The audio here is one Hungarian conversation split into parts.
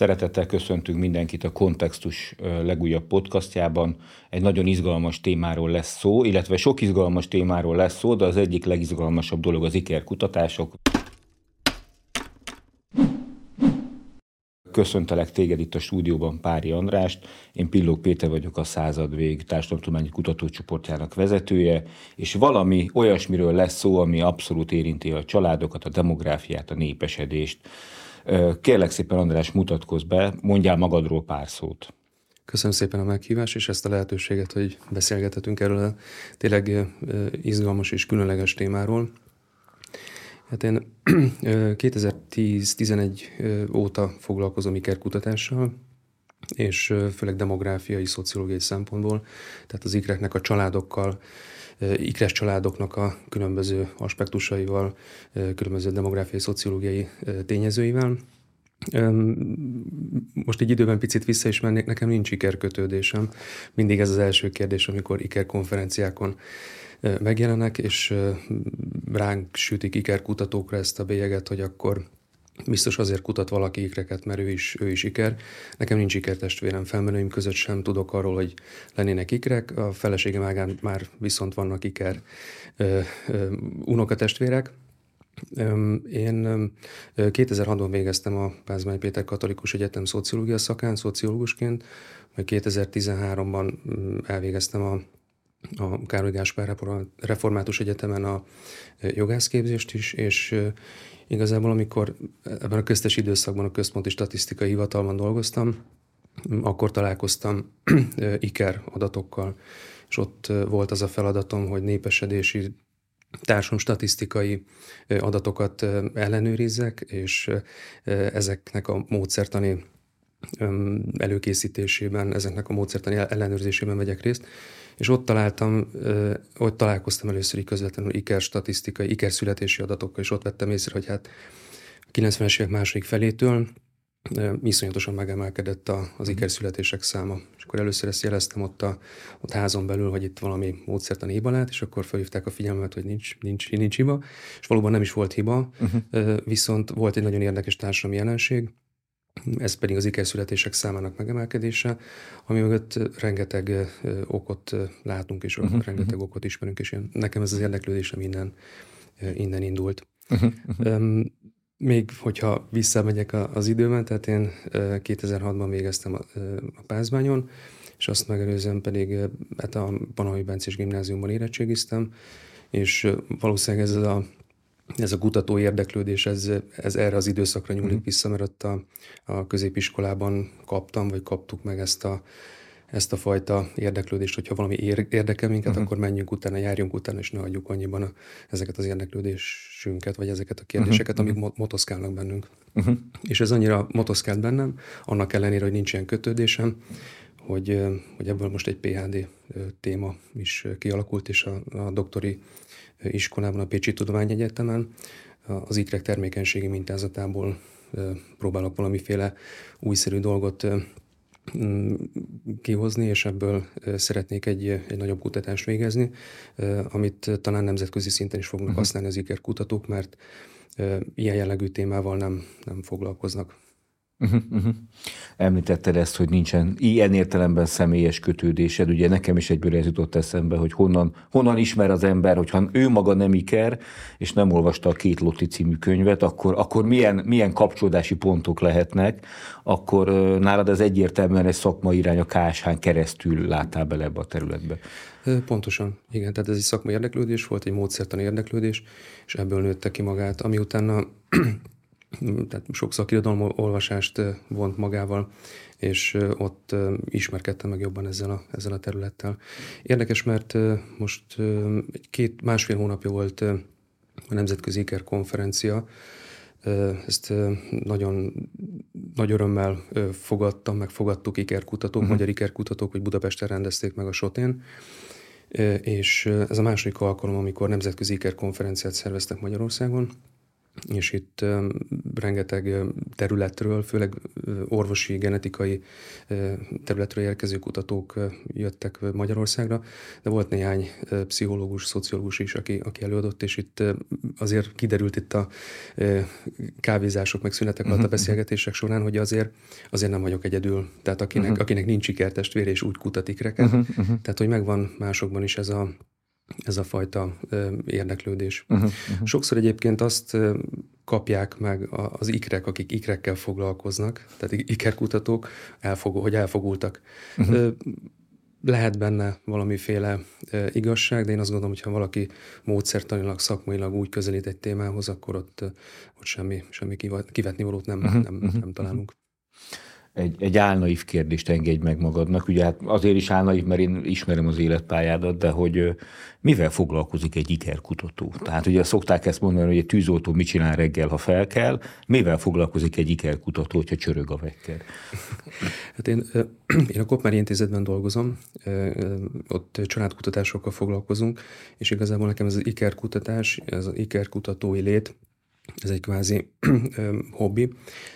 Szeretettel köszöntünk mindenkit a Kontextus legújabb podcastjában. Egy nagyon izgalmas témáról lesz szó, illetve sok izgalmas témáról lesz szó, de az egyik legizgalmasabb dolog az ikerkutatások. Köszöntelek téged itt a stúdióban, Pári Andrást. Én Pillók Péter vagyok, a Századvég Társadalomtudományi Kutatócsoportjának vezetője, és valami olyasmiről lesz szó, ami abszolút érinti a családokat, a demográfiát, a népesedést. Kérlek szépen, András, mutatkozz be, mondjál magadról pár szót. Köszönöm szépen a meghívást és ezt a lehetőséget, hogy beszélgethetünk erről a tényleg izgalmas és különleges témáról. Hát én 2010-11 óta foglalkozom ikerkutatással, és főleg demográfiai, szociológiai szempontból, tehát az ikreknek a családokkal, ikres családoknak a különböző aspektusaival, különböző demográfiai, szociológiai tényezőivel. Most egy időben picit vissza is mennék, nekem nincs ikerkötődésem. Mindig ez az első kérdés, amikor ikerkonferenciákon megjelenek, és ránk sütik ikerkutatókra ezt a bélyeget, hogy akkor biztos azért kutat valaki ikreket, mert ő is, ő is iker. Nekem nincs ikertestvérem, felmenőim között sem tudok arról, hogy lennének ikrek. A feleségem ágán már viszont vannak iker ö, ö, unokatestvérek. Én 2006-ban végeztem a Pázmány Péter Katolikus Egyetem szociológia szakán, szociológusként, majd 2013-ban elvégeztem a a Károly Gáspár Református Egyetemen a jogászképzést is, és igazából amikor ebben a köztes időszakban a Központi Statisztikai Hivatalban dolgoztam, akkor találkoztam IKER adatokkal, és ott volt az a feladatom, hogy népesedési statisztikai adatokat ellenőrizzek, és ezeknek a módszertani előkészítésében, ezeknek a módszertani ellenőrzésében vegyek részt, és ott találtam, ott találkoztam először így közvetlenül IKER statisztikai, IKER születési adatokkal, és ott vettem észre, hogy hát a 90-es évek második felétől iszonyatosan megemelkedett a, az IKER születések száma. És akkor először ezt jeleztem ott, a, ott házon belül, hogy itt valami módszertani hiba lehet, és akkor felhívták a figyelmet, hogy nincs, nincs, nincs hiba, és valóban nem is volt hiba, uh-huh. viszont volt egy nagyon érdekes társadalmi jelenség, ez pedig az ikerszületések számának megemelkedése, ami mögött rengeteg okot látunk, és uh-huh, rengeteg uh-huh. okot ismerünk, és én, nekem ez az érdeklődésem innen, innen indult. Uh-huh, uh-huh. Még hogyha visszamegyek az időben, tehát én 2006-ban végeztem a, a Pázmányon, és azt megelőzően pedig hát a Panahi Bencés gimnáziumban érettségiztem, és valószínűleg ez a ez a kutató érdeklődés, ez, ez erre az időszakra nyúlik mm. vissza, mert ott a, a középiskolában kaptam, vagy kaptuk meg ezt a, ezt a fajta érdeklődést, hogyha valami érdekel minket, uh-huh. akkor menjünk utána, járjunk utána, és ne hagyjuk annyiban a, ezeket az érdeklődésünket, vagy ezeket a kérdéseket, uh-huh. amik motoszkálnak bennünk. Uh-huh. És ez annyira motoszkált bennem, annak ellenére, hogy nincs ilyen kötődésem, hogy, hogy ebből most egy PHD téma is kialakult, és a, a doktori iskolában, a Pécsi Tudományegyetemen. Az ikrek termékenységi mintázatából próbálok valamiféle újszerű dolgot kihozni, és ebből szeretnék egy, egy nagyobb kutatást végezni, amit talán nemzetközi szinten is fognak uh-huh. használni az iker kutatók, mert ilyen jellegű témával nem, nem foglalkoznak. Uh-huh. Említetted ezt, hogy nincsen ilyen értelemben személyes kötődésed. Ugye nekem is egyből ez jutott eszembe, hogy honnan, honnan ismer az ember, hogyha ő maga nem iker, és nem olvasta a Két Lotti című könyvet, akkor, akkor milyen, milyen kapcsolódási pontok lehetnek, akkor nálad ez egyértelműen egy szakmai irány a KSH-n keresztül láttál bele ebbe a területbe. Pontosan, igen, tehát ez egy szakmai érdeklődés volt, egy módszertani érdeklődés, és ebből nőtte ki magát, ami utána tehát sok szakirodalom olvasást vont magával, és ott ismerkedtem meg jobban ezzel a, ezzel a területtel. Érdekes, mert most egy két, másfél hónapja volt a Nemzetközi Iker konferencia, ezt nagyon nagy örömmel fogadtam, meg fogadtuk ikerkutatók, uh-huh. magyar ikerkutatók, hogy Budapesten rendezték meg a Sotén, és ez a második alkalom, amikor nemzetközi ikerkonferenciát szerveztek Magyarországon, és itt rengeteg területről, főleg orvosi, genetikai területről érkező kutatók jöttek Magyarországra, de volt néhány pszichológus, szociológus is, aki, aki előadott, és itt azért kiderült itt a kávézások, meg szünetek alatt a mhm, mhm. beszélgetések során, hogy azért, azért nem vagyok egyedül. Tehát akinek, uh-huh. akinek nincs sikertestvér, és úgy kutatik reket, uh-huh. tehát hogy megvan másokban is ez a ez a fajta érdeklődés. Uh-huh, uh-huh. Sokszor egyébként azt kapják meg az ikrek, akik ikrekkel foglalkoznak, tehát ikerkutatók, elfogó, hogy elfogultak. Uh-huh. Lehet benne valamiféle igazság, de én azt gondolom, hogy ha valaki módszertanilag, szakmailag úgy közelít egy témához, akkor ott, ott semmi, semmi kivetni valót nem, uh-huh, nem, uh-huh, nem találunk egy, egy álnaív kérdést engedj meg magadnak. Ugye hát azért is álnaív, mert én ismerem az életpályádat, de hogy mivel foglalkozik egy ikerkutató? Tehát ugye szokták ezt mondani, hogy egy tűzoltó mit csinál reggel, ha fel kell. Mivel foglalkozik egy ikerkutató, hogyha csörög a vekker? Hát én, én a Kopmári Intézetben dolgozom, ott családkutatásokkal foglalkozunk, és igazából nekem ez az ikerkutatás, ez az ikerkutatói lét, ez egy kvázi hobbi.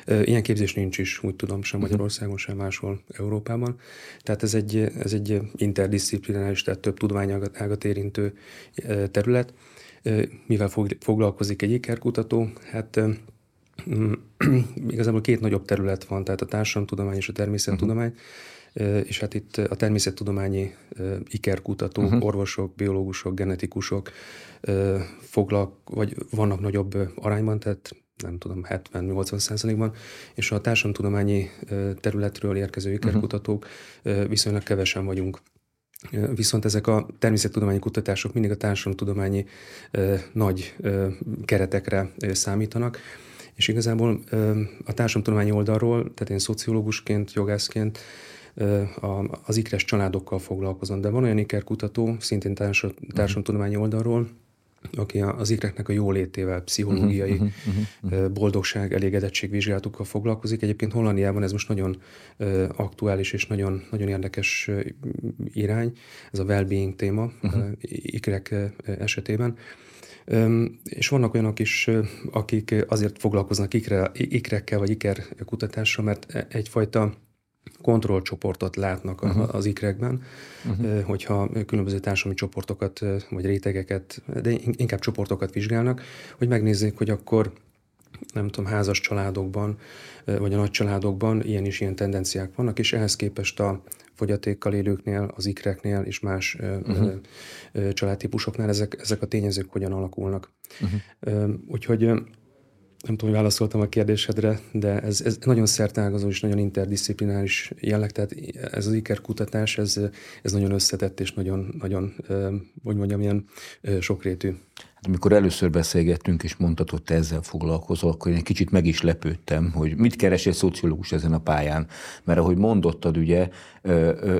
Ilyen képzés nincs is, úgy tudom, sem mhm. Magyarországon, sem máshol Európában. Tehát ez egy, ez egy interdisziplináris, tehát több tudományágat érintő terület. Mivel foglalkozik egy ikerkutató? Hát igazából két nagyobb terület van, tehát a társadalomtudomány és a természettudomány. Uh-huh és hát itt a természettudományi ikerkutatók, uh-huh. orvosok, biológusok, genetikusok foglak, vagy vannak nagyobb arányban, tehát nem tudom, 70-80 százalékban, és a társadalomtudományi területről érkező mhm. ikerkutatók uh-huh. viszonylag kevesen vagyunk. Viszont ezek a természettudományi kutatások mindig a társadalomtudományi nagy keretekre számítanak, és igazából a társadalomtudományi oldalról, tehát én szociológusként, jogászként az ikres családokkal foglalkozom. De van olyan ikerkutató, szintén társadalomtudományi oldalról, aki az ikreknek a jólétével, pszichológiai uh-huh, uh-huh, uh-huh. boldogság, elégedettség vizsgálatukkal foglalkozik. Egyébként Hollandiában ez most nagyon aktuális és nagyon, nagyon érdekes irány, ez a well-being téma uh-huh. ikrek esetében. És vannak olyanok is, akik azért foglalkoznak ikre, ikrekkel vagy iker kutatással, mert egyfajta kontrollcsoportot látnak uh-huh. az ikrekben, uh-huh. hogyha különböző társadalmi csoportokat, vagy rétegeket, de inkább csoportokat vizsgálnak, hogy megnézzék, hogy akkor nem tudom, házas családokban, vagy a nagy családokban ilyen is ilyen tendenciák vannak, és ehhez képest a fogyatékkal élőknél, az ikreknél és más uh-huh. családtípusoknál ezek, ezek a tényezők hogyan alakulnak. Uh-huh. Úgyhogy nem tudom, hogy válaszoltam a kérdésedre, de ez, ez nagyon szertágazó és nagyon interdisziplináris jelleg, tehát ez az IKER kutatás, ez, ez nagyon összetett és nagyon, nagyon hogy mondjam, ilyen sokrétű. Amikor először beszélgettünk, és mondtad, hogy te ezzel foglalkozol, akkor én egy kicsit meg is lepődtem, hogy mit keres egy szociológus ezen a pályán. Mert ahogy mondottad, ugye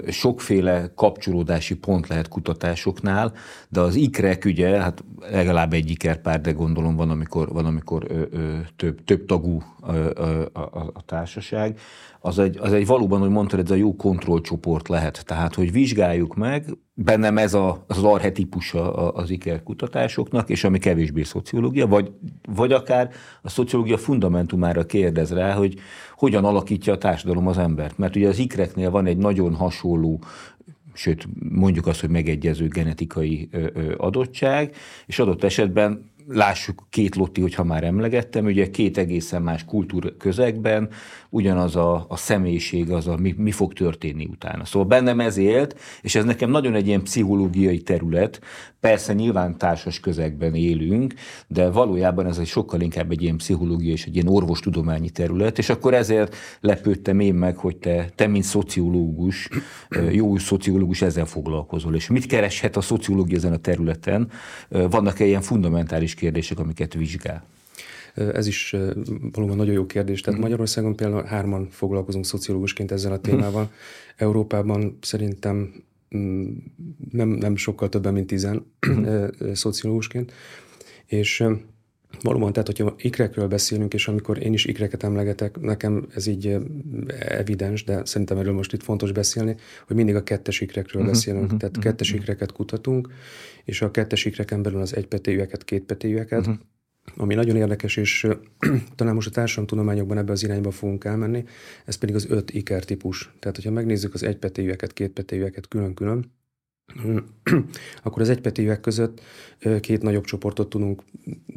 sokféle kapcsolódási pont lehet kutatásoknál, de az ikrek ugye, hát legalább egy ikerpár, de gondolom van, amikor, van, amikor több, több tagú ö, a, a, a társaság, az egy, az egy valóban, hogy mondtad, ez a jó kontrollcsoport lehet. Tehát, hogy vizsgáljuk meg, bennem ez a, az arhetipusa az IKER kutatásoknak, és ami kevésbé szociológia, vagy, vagy akár a szociológia fundamentumára kérdez rá, hogy hogyan alakítja a társadalom az embert. Mert ugye az ikreknél van egy nagyon hasonló sőt, mondjuk azt, hogy megegyező genetikai adottság, és adott esetben lássuk két Lotti, hogyha már emlegettem, ugye két egészen más kultúrközegben ugyanaz a, a személyiség, az a mi, mi fog történni utána. Szóval bennem ez élt, és ez nekem nagyon egy ilyen pszichológiai terület, persze nyilván társas közegben élünk, de valójában ez egy sokkal inkább egy ilyen pszichológiai és egy ilyen orvostudományi terület, és akkor ezért lepődtem én meg, hogy te, te mint szociológus, jó szociológus ezzel foglalkozol, és mit kereshet a szociológia ezen a területen? Vannak-e ilyen fundamentális kérdések, amiket vizsgál? Ez is valóban nagyon jó kérdés. Tehát mm. Magyarországon például hárman foglalkozunk szociológusként ezzel a témával. Mm. Európában szerintem mm, nem, nem sokkal többen, mint tizen mm. szociológusként. És Valóban, tehát hogyha ikrekről beszélünk, és amikor én is ikreket emlegetek, nekem ez így evidens, de szerintem erről most itt fontos beszélni, hogy mindig a kettes ikrekről uh-huh, beszélünk. Uh-huh, tehát uh-huh, kettes ikreket kutatunk, és a kettes ikreken belül az egypetélyűeket, kétpetélyűeket, uh-huh ami nagyon érdekes, és talán most a társadalomtudományokban ebbe az irányba fogunk elmenni, ez pedig az öt iker típus. Tehát, hogyha megnézzük az egypetélyűeket, kétpetélyűeket külön-külön, akkor az egypetélyűek között két nagyobb csoportot tudunk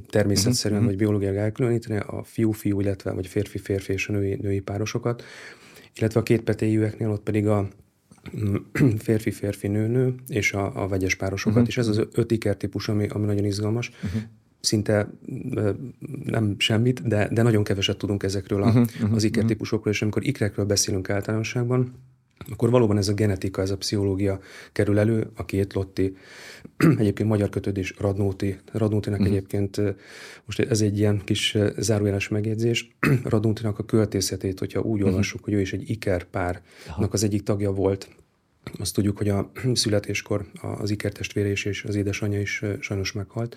természetszerűen uh-huh. vagy biológiailag elkülöníteni, a fiú-fiú, illetve vagy férfi-férfi és a női, női párosokat, illetve a kétpetélyűeknél ott pedig a férfi-férfi-nő-nő és a, a vegyes párosokat, uh-huh. és ez az öt ikertípus, ami, ami nagyon izgalmas. Uh-huh szinte nem semmit, de, de nagyon keveset tudunk ezekről a, uh-huh, az ikertípusokról, és amikor ikrekről beszélünk általánosságban, akkor valóban ez a genetika, ez a pszichológia kerül elő, a két Lotti, egyébként magyar kötődés Radnóti. Radnótinak uh-huh. egyébként, most ez egy ilyen kis zárójeles megjegyzés, Radnótinak a költészetét, hogyha úgy uh-huh. olvassuk, hogy ő is egy iker párnak az egyik tagja volt, azt tudjuk, hogy a születéskor az ikertestvére is és az édesanyja is sajnos meghalt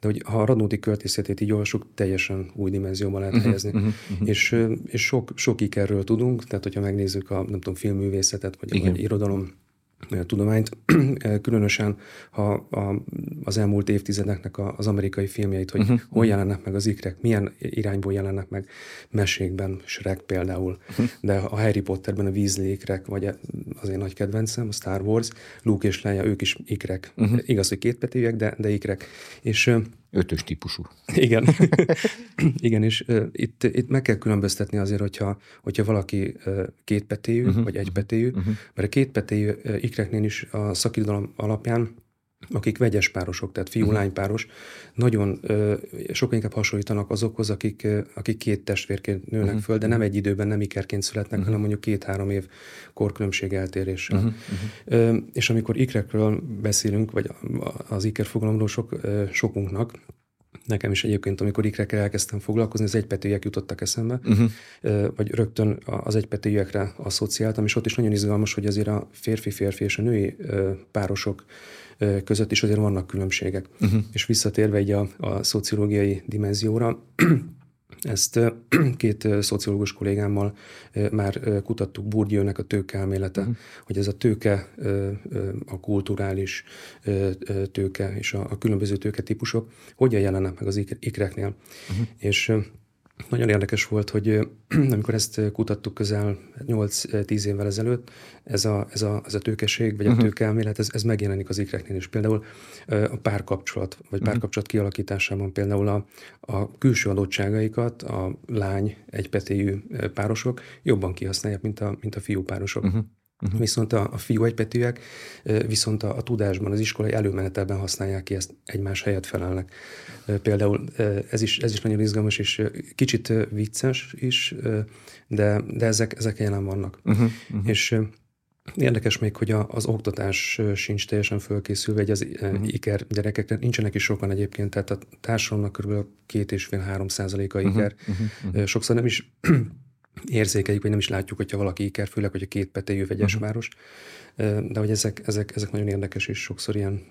de hogy ha a Radnóti költészetét így olvasjuk, teljesen új dimenzióba lehet uh-huh, helyezni. Uh-huh, uh-huh. És, és sok, sok ikerről tudunk, tehát hogyha megnézzük a nem tudom, filmművészetet, vagy, vagy irodalom tudományt, különösen ha a, az elmúlt évtizedeknek az amerikai filmjeit, hogy uh-huh. hol jelennek meg az ikrek, milyen irányból jelennek meg mesékben, Shrek például, uh-huh. de a Harry Potterben a vízlékrek, vagy az én nagy kedvencem, a Star Wars, Luke és Leia, ők is ikrek. Uh-huh. Igaz, hogy kétpetűek, de, de ikrek. És Ötös típusú. Igen. Igen, és uh, itt, itt meg kell különböztetni azért, hogyha, hogyha valaki uh, kétpetéjű, uh-huh. vagy egypetéjű, uh-huh. mert a kétpetéjű uh, ikreknél is a szakirodalom alapján akik vegyes párosok, tehát fiú-lány páros, nagyon ö, sokkal inkább hasonlítanak azokhoz, akik, ö, akik két testvérként nőnek uh-huh. föl, de nem egy időben, nem ikerként születnek, uh-huh. hanem mondjuk két-három év korkülönbség eltéréssel. Uh-huh. Ö, és amikor ikrekről beszélünk, vagy az iker fogalomról sok, ö, sokunknak, Nekem is egyébként, amikor ikrekkel elkezdtem foglalkozni, az egypetűek jutottak eszembe, uh-huh. vagy rögtön az egypetűekre asszociáltam, és ott is nagyon izgalmas, hogy azért a férfi-férfi és a női párosok között is azért vannak különbségek. Uh-huh. És visszatérve egy a, a szociológiai dimenzióra, ezt két szociológus kollégámmal már kutattuk Bourdieu-nek a tőkeelmélete, uh-huh. hogy ez a tőke, a kulturális tőke és a, a különböző tőke típusok hogyan jelennek meg az ikreknél. Uh-huh. És nagyon érdekes volt, hogy amikor ezt kutattuk közel 8-10 évvel ezelőtt, ez a, ez a, ez a tőkeség, vagy a uh-huh. tőkeelmélet, ez, ez megjelenik az ikreknél is. Például a párkapcsolat, vagy uh-huh. párkapcsolat kialakításában például a, a külső adottságaikat a lány egypetéjű párosok jobban kihasználják, mint a, mint a fiú párosok. Uh-huh. Uh-huh. Viszont a, a fiú egybetűek viszont a, a tudásban, az iskolai előmenetelben használják ki, ezt egymás helyett felelnek. Például ez is, ez is nagyon izgalmas, és kicsit vicces is, de, de ezek, ezek jelen vannak. Uh-huh. Uh-huh. És Érdekes még, hogy a, az oktatás sincs teljesen fölkészülve, egy az uh-huh. iker gyerekekre nincsenek is sokan egyébként, tehát a társadalomnak kb. két és fél három százaléka iker. Uh-huh. Uh-huh. Sokszor nem is érzékeljük, vagy nem is látjuk, hogyha valaki iker, főleg, hogy a két petejű vegyes uh-huh. város. De hogy ezek, ezek, ezek nagyon érdekes, és sokszor ilyen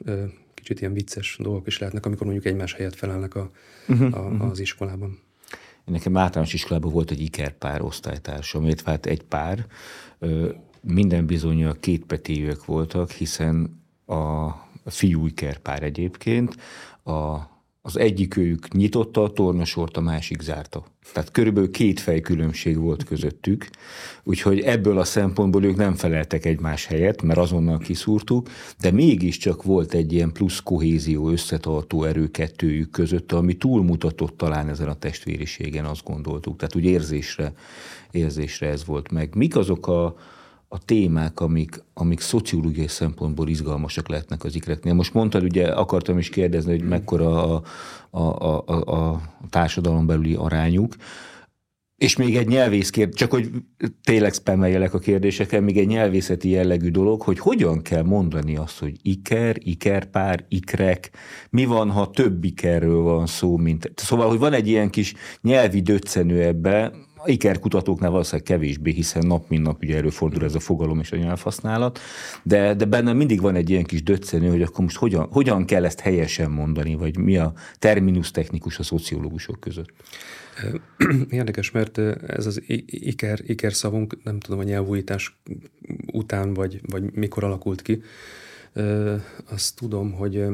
kicsit ilyen vicces dolgok is lehetnek, amikor mondjuk egymás helyett felelnek a, uh-huh. a, mhm. az iskolában. Nekem általános iskolában volt egy ikerpár osztálytársam, illetve hát egy pár. Minden bizony a két petélyűek voltak, hiszen a fiú ikerpár egyébként, a az egyik őjük nyitotta a tornasort, a másik zárta. Tehát körülbelül két fej különbség volt közöttük, úgyhogy ebből a szempontból ők nem feleltek egymás helyett, mert azonnal kiszúrtuk, de mégiscsak volt egy ilyen plusz kohézió, összetartó erő kettőjük között, ami túlmutatott talán ezen a testvériségen, azt gondoltuk. Tehát úgy érzésre, érzésre ez volt meg. Mik azok a, a témák, amik, amik szociológiai szempontból izgalmasak lehetnek az ikreknél. Most mondtad, ugye akartam is kérdezni, hogy mekkora a, a, a, a, a társadalom belüli arányuk, és még egy nyelvész kérdés, csak hogy tényleg spammeljelek a kérdéseken, még egy nyelvészeti jellegű dolog, hogy hogyan kell mondani azt, hogy iker, ikerpár, ikrek, mi van, ha több ikerről van szó, mint... Szóval, hogy van egy ilyen kis nyelvi döccenő ebbe, ikerkutatóknál valószínűleg kevésbé, hiszen nap mint nap ugye előfordul ez a fogalom és a nyelvhasználat, de, de bennem mindig van egy ilyen kis döccenő, hogy akkor most hogyan, hogyan kell ezt helyesen mondani, vagy mi a terminus technikus a szociológusok között. Érdekes, mert ez az iker, iker szavunk, nem tudom, a nyelvújítás után, vagy, vagy mikor alakult ki. Azt tudom, hogy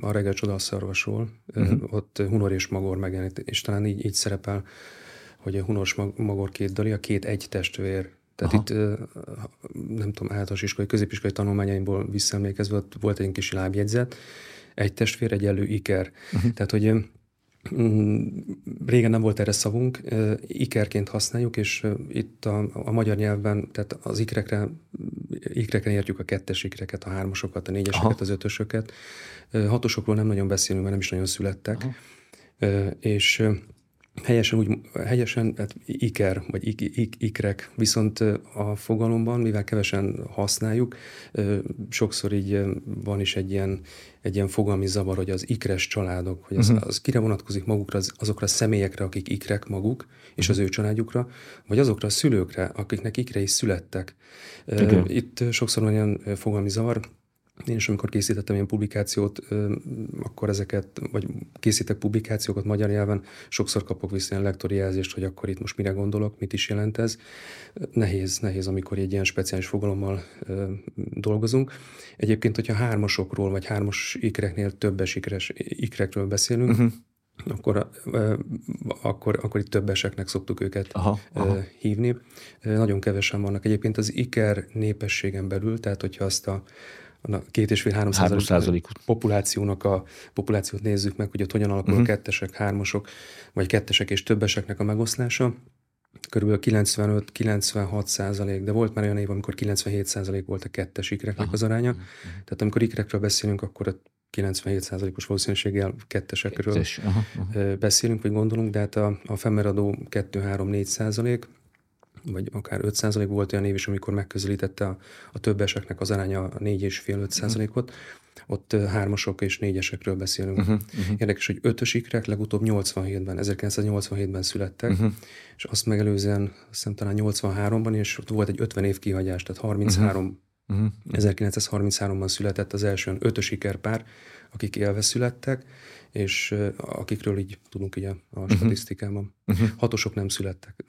a reggel csodaszarvasról, uh-huh. ott Hunor és Magor megjelenít, és talán így, így szerepel, hogy a Hunos Magor két dali, a két egy testvér. Tehát Aha. itt, nem tudom, általános iskolai, középiskolai tanulmányaimból visszaemlékezve, volt egy kis lábjegyzet, egy testvér, egy elő iker. Uh-huh. Tehát, hogy mm, régen nem volt erre szavunk, ikerként használjuk, és itt a, a magyar nyelvben, tehát az ikrekre, ikrekre értjük a kettes ikreket, a hármasokat, a négyeseket, Aha. az ötösöket. Hatosokról nem nagyon beszélünk, mert nem is nagyon születtek. Aha. És Helyesen, úgy, helyesen hát iker, vagy ik, ik, ikrek, viszont a fogalomban, mivel kevesen használjuk, sokszor így van is egy ilyen, egy ilyen fogalmi zavar, hogy az ikres családok, hogy az, uh-huh. az kire vonatkozik magukra, az, azokra a személyekre, akik ikrek maguk, és uh-huh. az ő családjukra, vagy azokra a szülőkre, akiknek ikre is születtek. Okay. Itt sokszor van ilyen fogalmi zavar, én is, amikor készítettem ilyen publikációt, akkor ezeket, vagy készítek publikációkat magyar nyelven, sokszor kapok vissza ilyen lektori jelzést, hogy akkor itt most mire gondolok, mit is jelent ez. Nehéz, nehéz, amikor egy ilyen speciális fogalommal dolgozunk. Egyébként, hogyha hármasokról, vagy hármas ikreknél többes ikres, ikrekről beszélünk, uh-huh akkor, akkor, akkor itt többeseknek szoktuk őket aha, aha. hívni. Nagyon kevesen vannak. Egyébként az iker népességen belül, tehát hogyha azt a a két és fél három százalék populációnak a populációt nézzük meg, hogy ott hogyan alakul uh-huh. a kettesek, hármasok, vagy kettesek és többeseknek a megoszlása. Körülbelül 95-96 százalék, de volt már olyan év, amikor 97 százalék volt a kettes ikreknek Aha. az aránya. Uh-huh. Tehát amikor ikrekről beszélünk, akkor a 97 százalékos valószínűséggel kettesekről Kettes. Aha, aha. beszélünk, vagy gondolunk, de hát a, a fennmaradó 2-3-4 százalék, vagy akár 5% volt olyan év is, amikor megközelítette a, a többeseknek az aránya a 4,5-5 százalékot, ott hármasok és négyesekről beszélünk. Uh-huh, uh-huh. Érdekes, hogy ötös ikrek legutóbb 87-ben, 1987-ben születtek, uh-huh. és azt megelőzően azt talán 83-ban, és ott volt egy 50 év kihagyás, tehát 33 uh-huh. 1933-ban született az első ötös ikerpár, akik élve születtek, és akikről így tudunk így a, a uh-huh. statisztikában. Uh-huh. Hatosok nem születtek,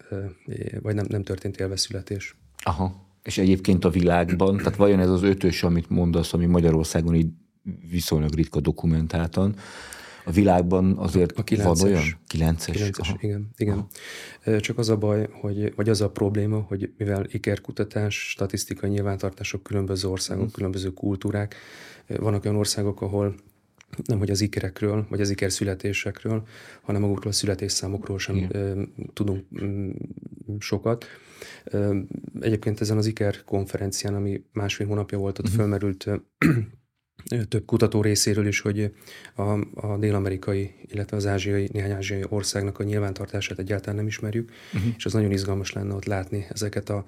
vagy nem, nem történt élveszületés. Aha. És egyébként a világban, tehát vajon ez az ötös, amit mondasz, ami Magyarországon így viszonylag ritka dokumentáltan, a világban azért a 9-es, van olyan? 9-es? 9-es igen. igen. Csak az a baj, hogy, vagy az a probléma, hogy mivel ikerkutatás, statisztikai nyilvántartások, különböző országok, hmm. különböző kultúrák, vannak olyan országok, ahol nem hogy az ikerekről, vagy az iker születésekről, hanem magukról a születésszámokról sem Igen. tudunk sokat. Egyébként ezen az iker konferencián, ami másfél hónapja volt, ott uh-huh. fölmerült több kutató részéről is, hogy a, a dél-amerikai, illetve az ázsiai, néhány ázsiai országnak a nyilvántartását egyáltalán nem ismerjük, uh-huh. és az nagyon izgalmas lenne ott látni ezeket, a,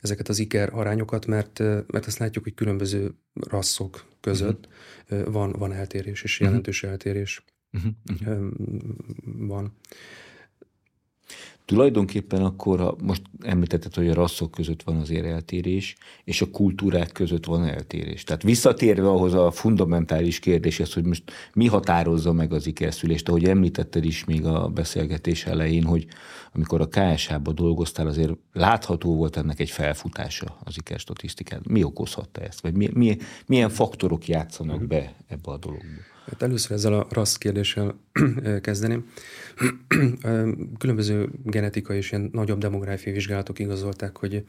ezeket az iker arányokat, mert, mert azt látjuk, hogy különböző rasszok között uh-huh. van, van eltérés, és jelentős uh-huh. eltérés uh-huh. van. Tulajdonképpen akkor, ha most említetted, hogy a rasszok között van azért eltérés, és a kultúrák között van eltérés. Tehát visszatérve ahhoz a fundamentális kérdéshez, hogy most mi határozza meg az ikerszülést, ahogy említetted is még a beszélgetés elején, hogy amikor a KSH-ba dolgoztál, azért látható volt ennek egy felfutása az iker statisztikán. Mi okozhatta ezt? Vagy mi, mi, milyen faktorok játszanak be ebbe a dologba? Hát először ezzel a rassz kérdéssel kezdeném. Különböző genetikai és ilyen nagyobb demográfiai vizsgálatok igazolták, hogy,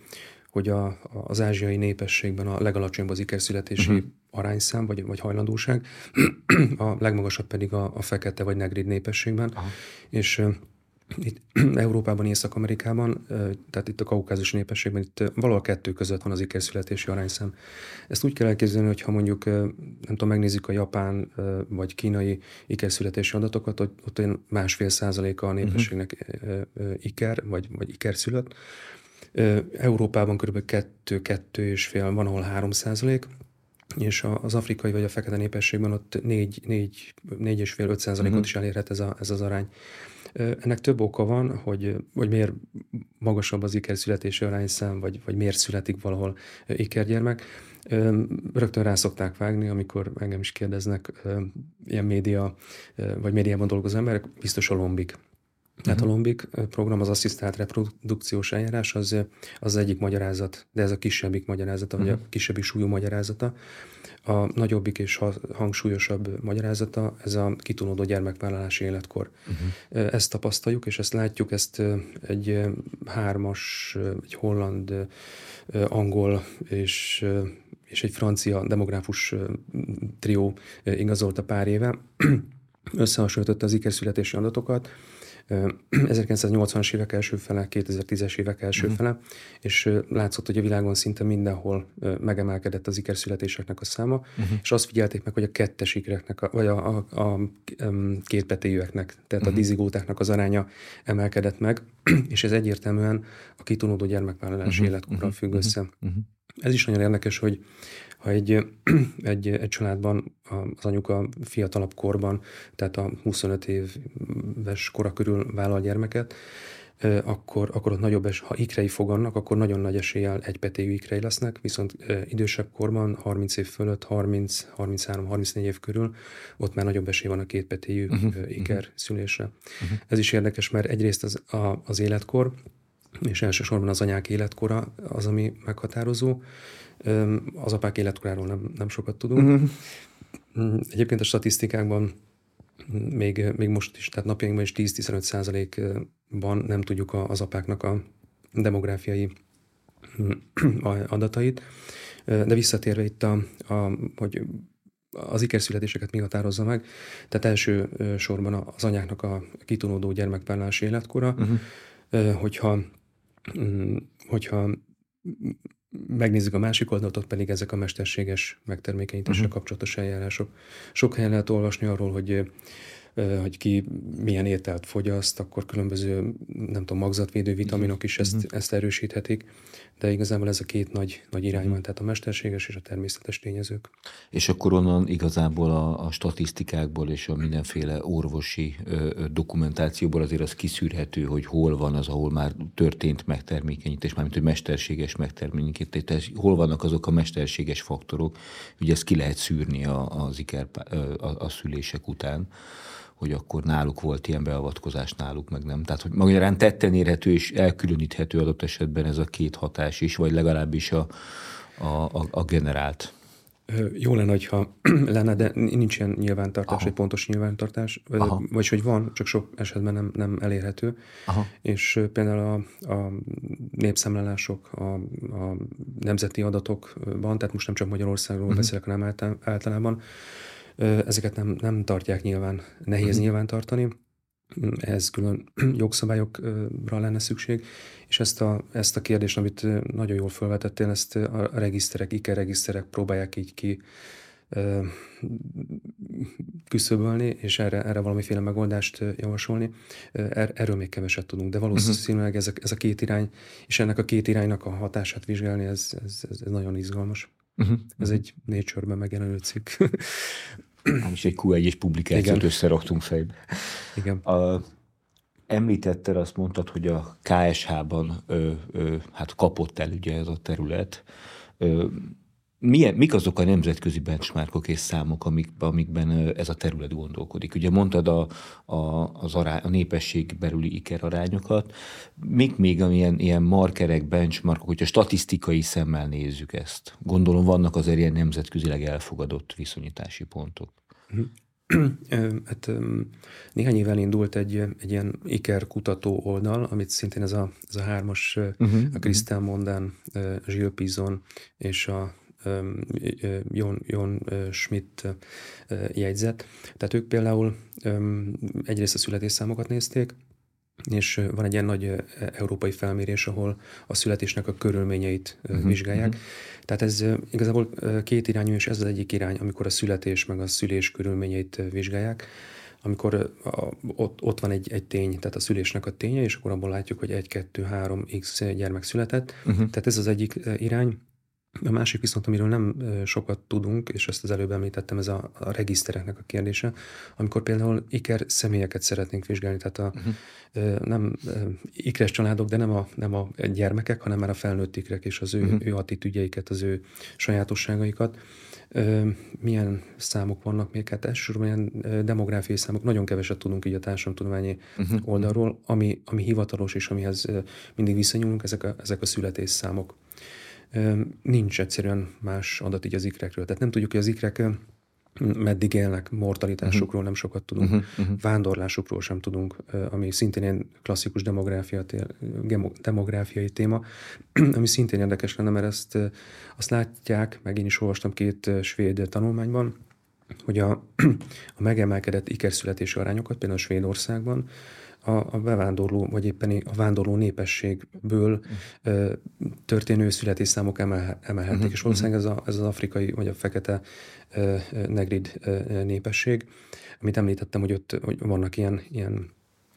hogy a, az ázsiai népességben a legalacsonyabb az ikerszületési uh-huh. arányszám vagy, vagy hajlandóság, a legmagasabb pedig a, a fekete vagy negrid népességben. Uh-huh. És itt Európában, Észak-Amerikában, tehát itt a kaukázus népességben, itt valahol kettő között van az ikerszületési arányszám. Ezt úgy kell elképzelni, hogy ha mondjuk, nem tudom, megnézzük a japán vagy kínai ikerszületési adatokat, hogy ott olyan másfél százaléka a mhm. népességnek uh-huh. iker, vagy, vagy ikerszülött. Európában kb. kettő, kettő és fél, van ahol három százalék, és az afrikai vagy a fekete népességben ott négy, négy, négy és fél, öt százalékot uh-huh. is elérhet ez, a, ez az arány. Ennek több oka van, hogy, hogy miért magasabb az ikerszületési arányszám, vagy, vagy miért születik valahol ikergyermek. Rögtön rá szokták vágni, amikor engem is kérdeznek ilyen média, vagy médiában dolgozó emberek, biztos a lombik. Tehát a Lombik program, az asszisztált reprodukciós eljárás, az az egyik magyarázat, de ez a kisebbik magyarázata, vagy a kisebbik súlyú magyarázata. A nagyobbik és hangsúlyosabb magyarázata, ez a kitűnődő gyermekvállalási életkor. Uh-huh. Ezt tapasztaljuk, és ezt látjuk, ezt egy hármas, egy holland, angol és, és egy francia demográfus trió igazolta pár éve. Összehasonlította az ikerszületési adatokat, 1980-as évek első fele, 2010-es évek első uh-huh. fele, és látszott, hogy a világon szinte mindenhol megemelkedett az ikerszületéseknek a száma, uh-huh. és azt figyelték meg, hogy a kettes ikereknek, a, vagy a, a, a, a kétpetéjűeknek, tehát uh-huh. a mhm. dizigótáknak az aránya emelkedett meg, és ez egyértelműen a kitunódó gyermekvállalási uh-huh. életkorral függ össze. Uh-huh. Ez is nagyon érdekes, hogy ha egy, egy, egy családban az anyuka fiatalabb korban, tehát a 25 éves kora körül vállal gyermeket, akkor, akkor ott nagyobb es, ha ikrei fogannak, akkor nagyon nagy eséllyel egypetéjű ikrei lesznek, viszont idősebb korban, 30 év fölött, 30, 33, 34 év körül, ott már nagyobb esély van a kétpetéjű uh-huh, iker uh-huh. szülésre. Uh-huh. Ez is érdekes, mert egyrészt az, a, az életkor, és elsősorban az anyák életkora az, ami meghatározó, az apák életkoráról nem, nem sokat tudunk. Uh-huh. Egyébként a statisztikákban még, még most is, tehát napjainkban is 10-15 százalékban nem tudjuk az apáknak a demográfiai adatait. De visszatérve itt, a, a, hogy az ikerszületéseket mi határozza meg, tehát első sorban az anyáknak a kitunódó gyermekvállalási életkora, uh-huh. hogyha, hogyha megnézzük a másik oldalt, ott pedig ezek a mesterséges megtermékenyítésre uh-huh. kapcsolatos eljárások. Sok helyen lehet olvasni arról, hogy hogy ki milyen ételt fogyaszt, akkor különböző, nem tudom, magzatvédő vitaminok is ezt, uh-huh. ezt erősíthetik. De igazából ez a két nagy, nagy irány van, tehát a mesterséges és a természetes tényezők. És akkor onnan igazából a, a statisztikákból és a mindenféle orvosi ö, dokumentációból azért az kiszűrhető, hogy hol van az, ahol már történt megtermékenyítés, mármint hogy mesterséges megtermékenyítés, tehát hol vannak azok a mesterséges faktorok, ugye ezt ki lehet szűrni a, az iker, a, a szülések után hogy akkor náluk volt ilyen beavatkozás, náluk meg nem. Tehát, hogy magyarán tetten érhető és elkülöníthető adott esetben ez a két hatás is, vagy legalábbis a, a, a, a generált. Jó lenne, ha lenne, de nincs ilyen nyilvántartás, Aha. egy pontos nyilvántartás, Aha. vagy hogy van, csak sok esetben nem, nem elérhető. Aha. És például a, a népszámlálások, a, a nemzeti adatokban, tehát most nem csak Magyarországról uh-huh. beszélek, hanem általában, Ezeket nem, nem tartják nyilván, nehéz uh-huh. nyilván tartani, ez külön jogszabályokra lenne szükség, és ezt a, ezt a kérdést, amit nagyon jól felvetettél, ezt a regiszterek, IKER regiszterek próbálják így ki küszöbölni, és erre, erre valamiféle megoldást javasolni. Er, erről még keveset tudunk, de valószínűleg uh-huh. ez, a, ez a két irány, és ennek a két iránynak a hatását vizsgálni, ez, ez, ez, nagyon izgalmas. Uh-huh. Ez egy Nature-ben megjelenő cikk. Is egy Q1-es publikációt Igen. összeraktunk fejbe. Igen. A, említetted, azt mondtad, hogy a KSH-ban ö, ö, hát kapott el ugye ez a terület. Ö, milyen, mik azok a nemzetközi benchmarkok és számok, amik, amikben ez a terület gondolkodik? Ugye mondtad a, a, az arány, a népesség belüli ikerarányokat, mik még amilyen ilyen markerek, benchmarkok, hogyha statisztikai szemmel nézzük ezt? Gondolom vannak azért ilyen nemzetközileg elfogadott viszonyítási pontok. Hát néhány évvel indult egy, egy ilyen Iker kutató oldal, amit szintén ez a, ez a hármas, uh-huh, a Krisztán Mondán, Gilles Pizon és a Jon, Jon Schmidt jegyzet. Tehát ők például egyrészt a születésszámokat nézték, és van egy ilyen nagy európai felmérés, ahol a születésnek a körülményeit uh-huh, vizsgálják. Uh-huh. Tehát ez igazából két irányú, és ez az egyik irány, amikor a születés meg a szülés körülményeit vizsgálják amikor a, ott, ott van egy, egy tény, tehát a szülésnek a ténye, és akkor abból látjuk, hogy egy, kettő, három x gyermek született. Uh-huh. Tehát ez az egyik irány. A másik viszont, amiről nem sokat tudunk, és ezt az előbb említettem, ez a, a regisztereknek a kérdése, amikor például iker személyeket szeretnénk vizsgálni, tehát a, uh-huh. nem ikres családok, de nem a, nem a gyermekek, hanem már a felnőtt ikrek és az ő, uh-huh. ő attitűdjeiket, az ő sajátosságaikat. Milyen számok vannak még? Hát elsősorban ilyen demográfiai számok, nagyon keveset tudunk így a társadalomtudományi uh-huh. oldalról, ami, ami hivatalos és amihez mindig visszanyúlunk, ezek a, ezek a születésszámok nincs egyszerűen más adat így az ikrekről. Tehát nem tudjuk, hogy az ikrek meddig élnek, mortalitásukról uh-huh. nem sokat tudunk, uh-huh. uh-huh. vándorlásukról sem tudunk, ami szintén egy klasszikus demográfia, demográfiai téma, ami szintén érdekes lenne, mert ezt azt látják, meg én is olvastam két svéd tanulmányban, hogy a, a megemelkedett ikerszületési arányokat, például Svédországban, a, a bevándorló, vagy éppen a vándorló népességből uh, történő születésszámok emel, emelhették. Uh-huh. És valószínűleg ez, a, ez az afrikai, vagy a fekete uh, negrid uh, népesség, amit említettem, hogy ott hogy vannak ilyen, ilyen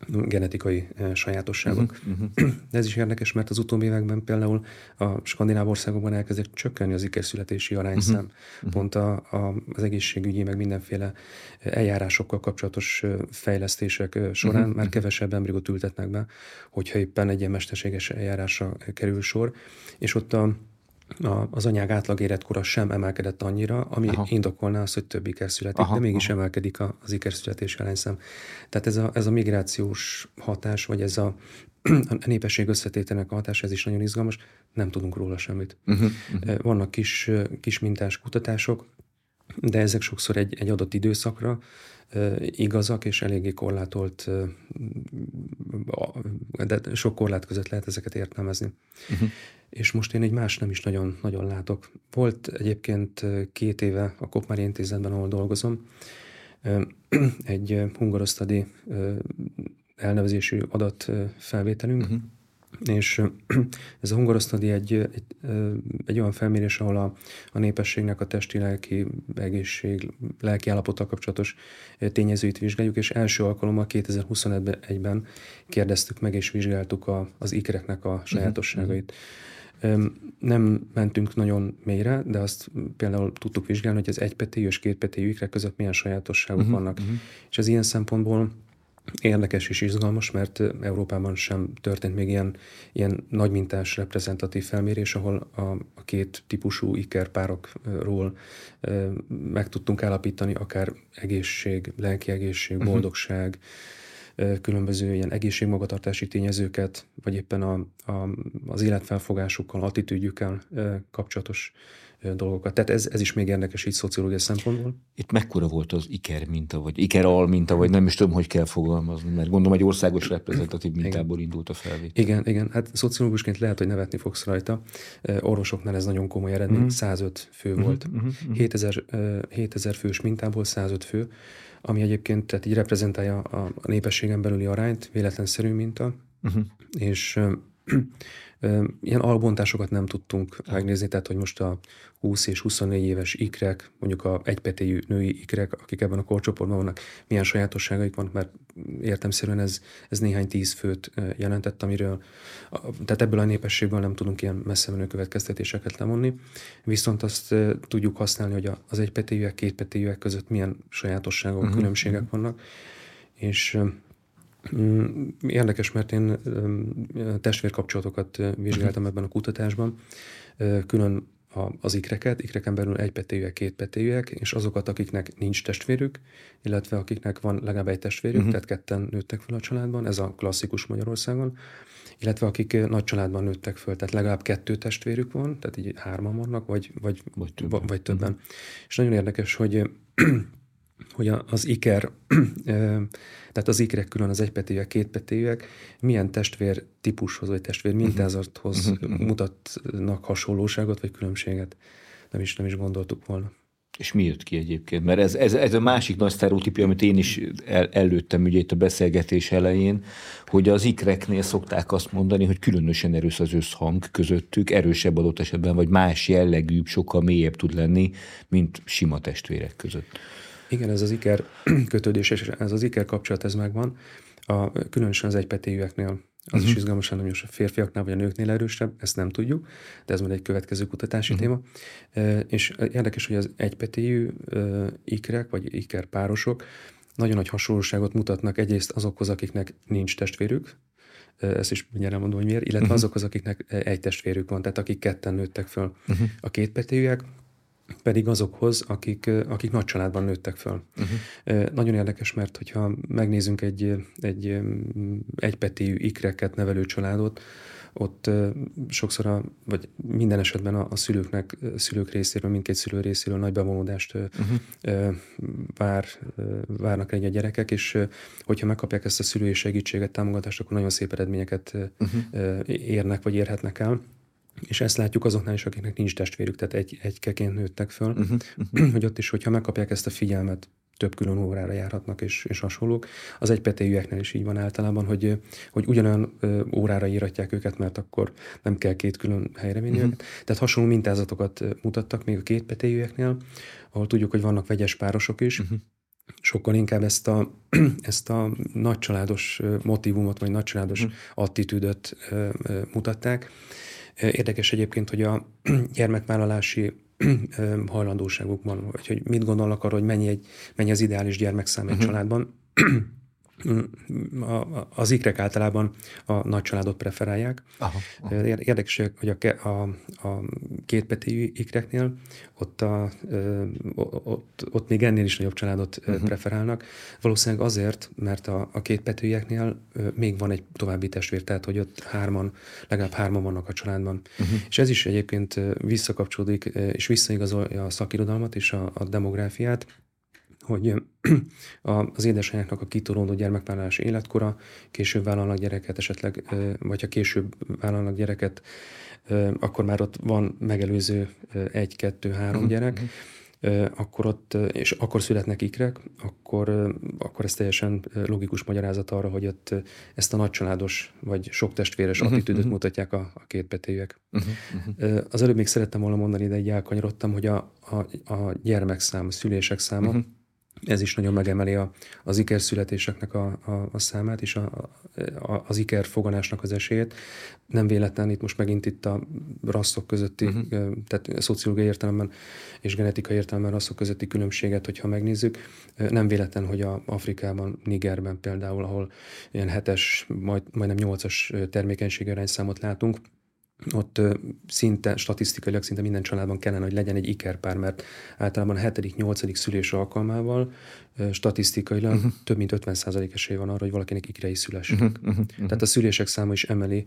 genetikai eh, sajátosságok. Uh-huh, uh-huh. De ez is érdekes, mert az utóbbi években például a skandináv országokban elkezdett csökkenni az ikerszületési arányszám. Uh-huh, uh-huh. Pont a, a, az egészségügyi, meg mindenféle eljárásokkal kapcsolatos eh, fejlesztések eh, során uh-huh. már kevesebb embriót ültetnek be, hogyha éppen egy ilyen mesterséges eljárásra kerül sor. És ott a a, az anyák átlag életkora sem emelkedett annyira, ami aha. indokolná azt, hogy több iker születik, aha, de mégis aha. emelkedik a, az ikerszületés arányszám. Tehát ez a, ez a migrációs hatás, vagy ez a, a népesség összetételnek a hatás, ez is nagyon izgalmas, nem tudunk róla semmit. Uh-huh, uh-huh. Vannak kis, kis mintás kutatások, de ezek sokszor egy, egy adott időszakra igazak, és eléggé korlátolt, de sok korlát között lehet ezeket értelmezni. Uh-huh. És most én egy más nem is nagyon, nagyon látok. Volt egyébként két éve a Kopmári Intézetben, ahol dolgozom, egy hungarosztadi elnevezésű adatfelvételünk, uh-huh és ez a hungarosztadi egy, egy, egy olyan felmérés, ahol a, a népességnek a testi-lelki egészség, lelki állapottal kapcsolatos tényezőit vizsgáljuk, és első alkalommal 2021-ben kérdeztük meg és vizsgáltuk a, az ikereknek a sajátosságait. Nem mentünk nagyon mélyre, de azt például tudtuk vizsgálni, hogy az egypetéjű és kétpetéjű ikrek között milyen sajátosságok uh-huh, vannak. Uh-huh. És az ilyen szempontból Érdekes és izgalmas, mert Európában sem történt még ilyen, ilyen nagymintás reprezentatív felmérés, ahol a, a két típusú ikerpárokról e, meg tudtunk állapítani akár egészség, lelki egészség, mhm. boldogság, uh-huh. különböző ilyen egészségmagatartási tényezőket, vagy éppen a, a, az életfelfogásukkal, attitűdjükkel kapcsolatos dolgokat. Tehát ez, ez is még érdekes így szociológiai szempontból. Itt mekkora volt az iker minta, vagy iker al minta, vagy nem is tudom, hogy kell fogalmazni, mert gondolom egy országos reprezentatív mintából igen. indult a felvétel. Igen, igen. Hát szociológusként lehet, hogy nevetni fogsz rajta. Orvosoknál ez nagyon komoly eredmény. Mm. 105 fő mm-hmm. volt. Mm-hmm. 7000, 7000 fős mintából 105 fő, ami egyébként tehát így reprezentálja a népességen belüli arányt, véletlenszerű minta, mm-hmm. és Ilyen albontásokat nem tudtunk megnézni, tehát hogy most a 20 és 24 éves ikrek, mondjuk a egypetéjű női ikrek, akik ebben a korcsoportban vannak, milyen sajátosságaik vannak, mert értemszerűen ez, ez néhány tíz főt jelentett, amiről, tehát ebből a népességből nem tudunk ilyen messze menő következtetéseket lemonni, viszont azt tudjuk használni, hogy az egypetéjűek, kétpetéjűek között milyen sajátosságok, uh-huh. különbségek mhm. vannak, és érdekes, mert én testvérkapcsolatokat vizsgáltam ebben a kutatásban. Külön az ikreket, ikreken belül egypetéjűek, kétpetéjűek, és azokat, akiknek nincs testvérük, illetve akiknek van legalább egy testvérük, uh-huh. tehát ketten nőttek fel a családban, ez a klasszikus Magyarországon, illetve akik nagy családban nőttek föl, tehát legalább kettő testvérük van, tehát így hárman vannak, vagy, vagy, vagy többen. Vagy többen. Uh-huh. És nagyon érdekes, hogy hogy az iker, tehát az ikerek külön az egypetéjűek, kétpetéjűek milyen testvér típushoz vagy testvér mhm. mintázathoz uh-huh. mutatnak hasonlóságot vagy különbséget. Nem is, nem is gondoltuk volna. És mi jött ki egyébként? Mert ez, ez, ez a másik nagy sztereotípia, amit én is el, előttem ugye itt a beszélgetés elején, hogy az ikreknél szokták azt mondani, hogy különösen erős az összhang közöttük, erősebb adott esetben, vagy más jellegűbb, sokkal mélyebb tud lenni, mint sima testvérek között. Igen, ez az iker kötődés, és ez az iker kapcsolat, ez megvan. A, különösen az egypetéjűeknél uh-huh. is izgalmasan, hogy most a férfiaknál vagy a nőknél erősebb, ezt nem tudjuk, de ez majd egy következő kutatási uh-huh. téma. És érdekes, hogy az egypetéjű ikrek, vagy iker párosok nagyon nagy hasonlóságot mutatnak egyrészt azokhoz, akiknek nincs testvérük, ezt is mindjárt elmondom, hogy miért, illetve uh-huh. azokhoz, akiknek egy testvérük van, tehát akik ketten nőttek föl. Uh-huh. A kétpetéjűek pedig azokhoz, akik, akik nagy családban nőttek föl. Uh-huh. Nagyon érdekes, mert hogyha megnézzünk egy, egy egypetéjű ikreket nevelő családot, ott sokszor, a, vagy minden esetben a, a szülőknek, szülők részéről, mindkét szülő részéről nagy bevonódást uh-huh. vár, várnak egy a gyerekek, és hogyha megkapják ezt a szülői segítséget, támogatást, akkor nagyon szép eredményeket uh-huh. érnek, vagy érhetnek el. És ezt látjuk azoknál is, akiknek nincs testvérük, tehát egy, egykeként nőttek föl, uh-huh, uh-huh. hogy ott is, hogyha megkapják ezt a figyelmet, több külön órára járhatnak, és, és hasonlók. Az egypetéjűeknél is így van általában, hogy, hogy ugyanolyan órára íratják őket, mert akkor nem kell két külön helyre vinni uh-huh. őket. Tehát hasonló mintázatokat mutattak még a kétpetéjűeknél, ahol tudjuk, hogy vannak vegyes párosok is, uh-huh sokkal inkább ezt a, ezt a nagycsaládos motivumot, vagy nagycsaládos uh-huh. attitűdöt mutatták. Érdekes egyébként, hogy a gyermekvállalási hajlandóságukban, vagy hogy mit gondolnak arról, hogy mennyi, egy, mennyi az ideális gyermekszám egy uh-huh. családban. az ikrek általában a nagy családot preferálják. Aha, aha. Érdekes, hogy a, a, a kétpetéjű ikreknél ott, a, ott, ott még ennél is nagyobb családot uh-huh. preferálnak. Valószínűleg azért, mert a, a kétpetűjeknél még van egy további testvér, tehát hogy ott hárman, legalább hárman vannak a családban. Uh-huh. És ez is egyébként visszakapcsolódik, és visszaigazolja a szakirodalmat és a, a demográfiát, hogy az édesanyáknak a kitoródó gyermekvállalási életkora, később vállalnak gyereket esetleg, vagy ha később vállalnak gyereket, akkor már ott van megelőző egy, kettő, három uh-huh. gyerek, akkor ott, és akkor születnek ikrek, akkor, akkor ez teljesen logikus magyarázat arra, hogy ott ezt a nagycsaládos, vagy sok testvéres uh-huh, attitűdöt uh-huh. mutatják a, a kétpetélyek. Uh-huh, uh-huh. Az előbb még szerettem volna mondani, de egy elkanyarodtam, hogy a, a, a gyermekszám, a szülések száma, uh-huh ez is nagyon megemeli a, az iker születéseknek a, a, a számát és a, a, az iker foganásnak az esélyét. Nem véletlen itt most megint itt a rasszok közötti, uh-huh. tehát szociológiai értelemben és genetikai értelemben rasszok közötti különbséget, hogyha megnézzük. Nem véletlen, hogy a Afrikában, Nigerben például, ahol ilyen hetes, majd, majdnem nyolcas termékenységi arányszámot látunk, ott szinte, statisztikailag szinte minden családban kellene, hogy legyen egy ikerpár, mert általában a 7.-8. szülés alkalmával statisztikailag uh-huh. több mint 50% esély van arra, hogy valakinek ikrei szülessenek. Uh-huh. Uh-huh. Tehát a szülések száma is emeli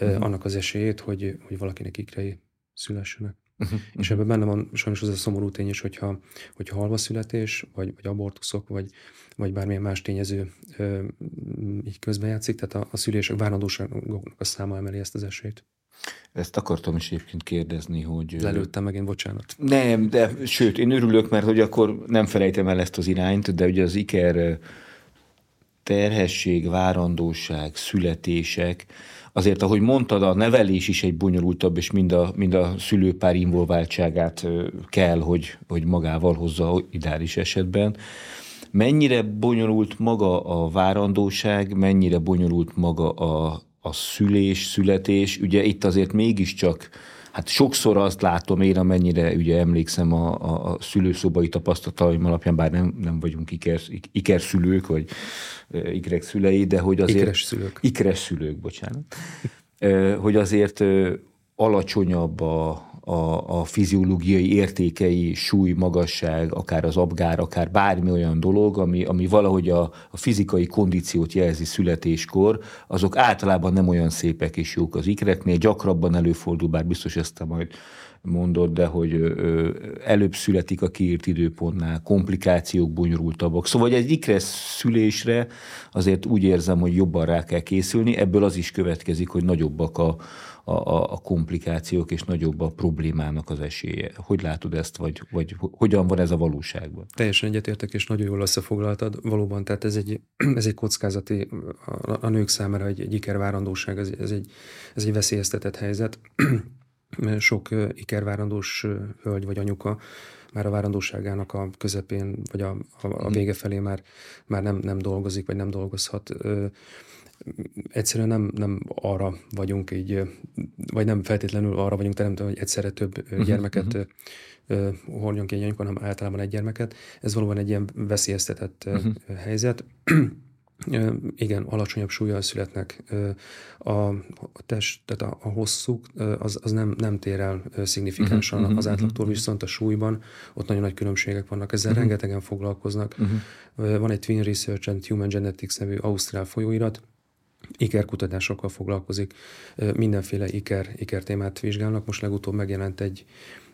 uh-huh. annak az esélyét, hogy, hogy valakinek ikrei szülessenek. Uh-huh. És ebben benne van sajnos az a szomorú tény is, hogyha, hogyha halva születés, vagy, vagy abortuszok, vagy, vagy bármilyen más tényező ö, így közbejátszik, tehát a, a szülések várandóságoknak a száma emeli ezt az esélyt. Ezt akartam is egyébként kérdezni, hogy... Lelőttem megint, bocsánat. Nem, de sőt, én örülök, mert hogy akkor nem felejtem el ezt az irányt, de ugye az iker terhesség, várandóság, születések, azért, ahogy mondtad, a nevelés is egy bonyolultabb, és mind a, mind a szülőpár involváltságát kell, hogy, hogy magával hozza ideális esetben. Mennyire bonyolult maga a várandóság, mennyire bonyolult maga a, a szülés, születés, ugye itt azért mégiscsak, hát sokszor azt látom én, amennyire ugye emlékszem a, a, a szülőszobai tapasztalataim alapján, bár nem, nem vagyunk iker, iker szülők, vagy ikrek szülei, de hogy azért... Ikres szülők. Ikres szülők, bocsánat. hogy azért alacsonyabb a, a, a fiziológiai értékei, súly, magasság, akár az abgár, akár bármi olyan dolog, ami, ami valahogy a, a fizikai kondíciót jelzi születéskor, azok általában nem olyan szépek és jók az ikreknél, gyakrabban előfordul, bár biztos ezt te majd mondod, de hogy ö, előbb születik a kiírt időpontnál, komplikációk bonyolultabbak. Szóval egy ikres szülésre azért úgy érzem, hogy jobban rá kell készülni, ebből az is következik, hogy nagyobbak a, a, a komplikációk és nagyobb a problémának az esélye. Hogy látod ezt, vagy, vagy hogyan van ez a valóságban? Teljesen egyetértek, és nagyon jól összefoglaltad. Valóban, tehát ez egy, ez egy kockázati, a, a nők számára egy, egy ikervárandóság, ez, ez, egy, ez egy veszélyeztetett helyzet. Sok ikervárandós hölgy vagy anyuka már a várandóságának a közepén, vagy a, a, a vége felé már, már nem, nem dolgozik, vagy nem dolgozhat egyszerűen nem, nem arra vagyunk így, vagy nem feltétlenül arra vagyunk teremtve, hogy egyszerre több uh-huh, gyermeket uh-huh hordjon ki hanem általában egy gyermeket. Ez valóban egy ilyen veszélyeztetett uh-huh. helyzet. Igen, alacsonyabb súlyjal születnek. A, a test, tehát a, a hosszú, az, az nem, nem tér el szignifikánsan uh-huh, az átlagtól, uh-huh. viszont a súlyban ott nagyon nagy különbségek vannak. Ezzel uh-huh. rengetegen foglalkoznak. Uh-huh. Van egy Twin Research and Human Genetics nevű Ausztrál folyóirat, ikerkutatásokkal foglalkozik, mindenféle iker, iker témát vizsgálnak. Most legutóbb megjelent egy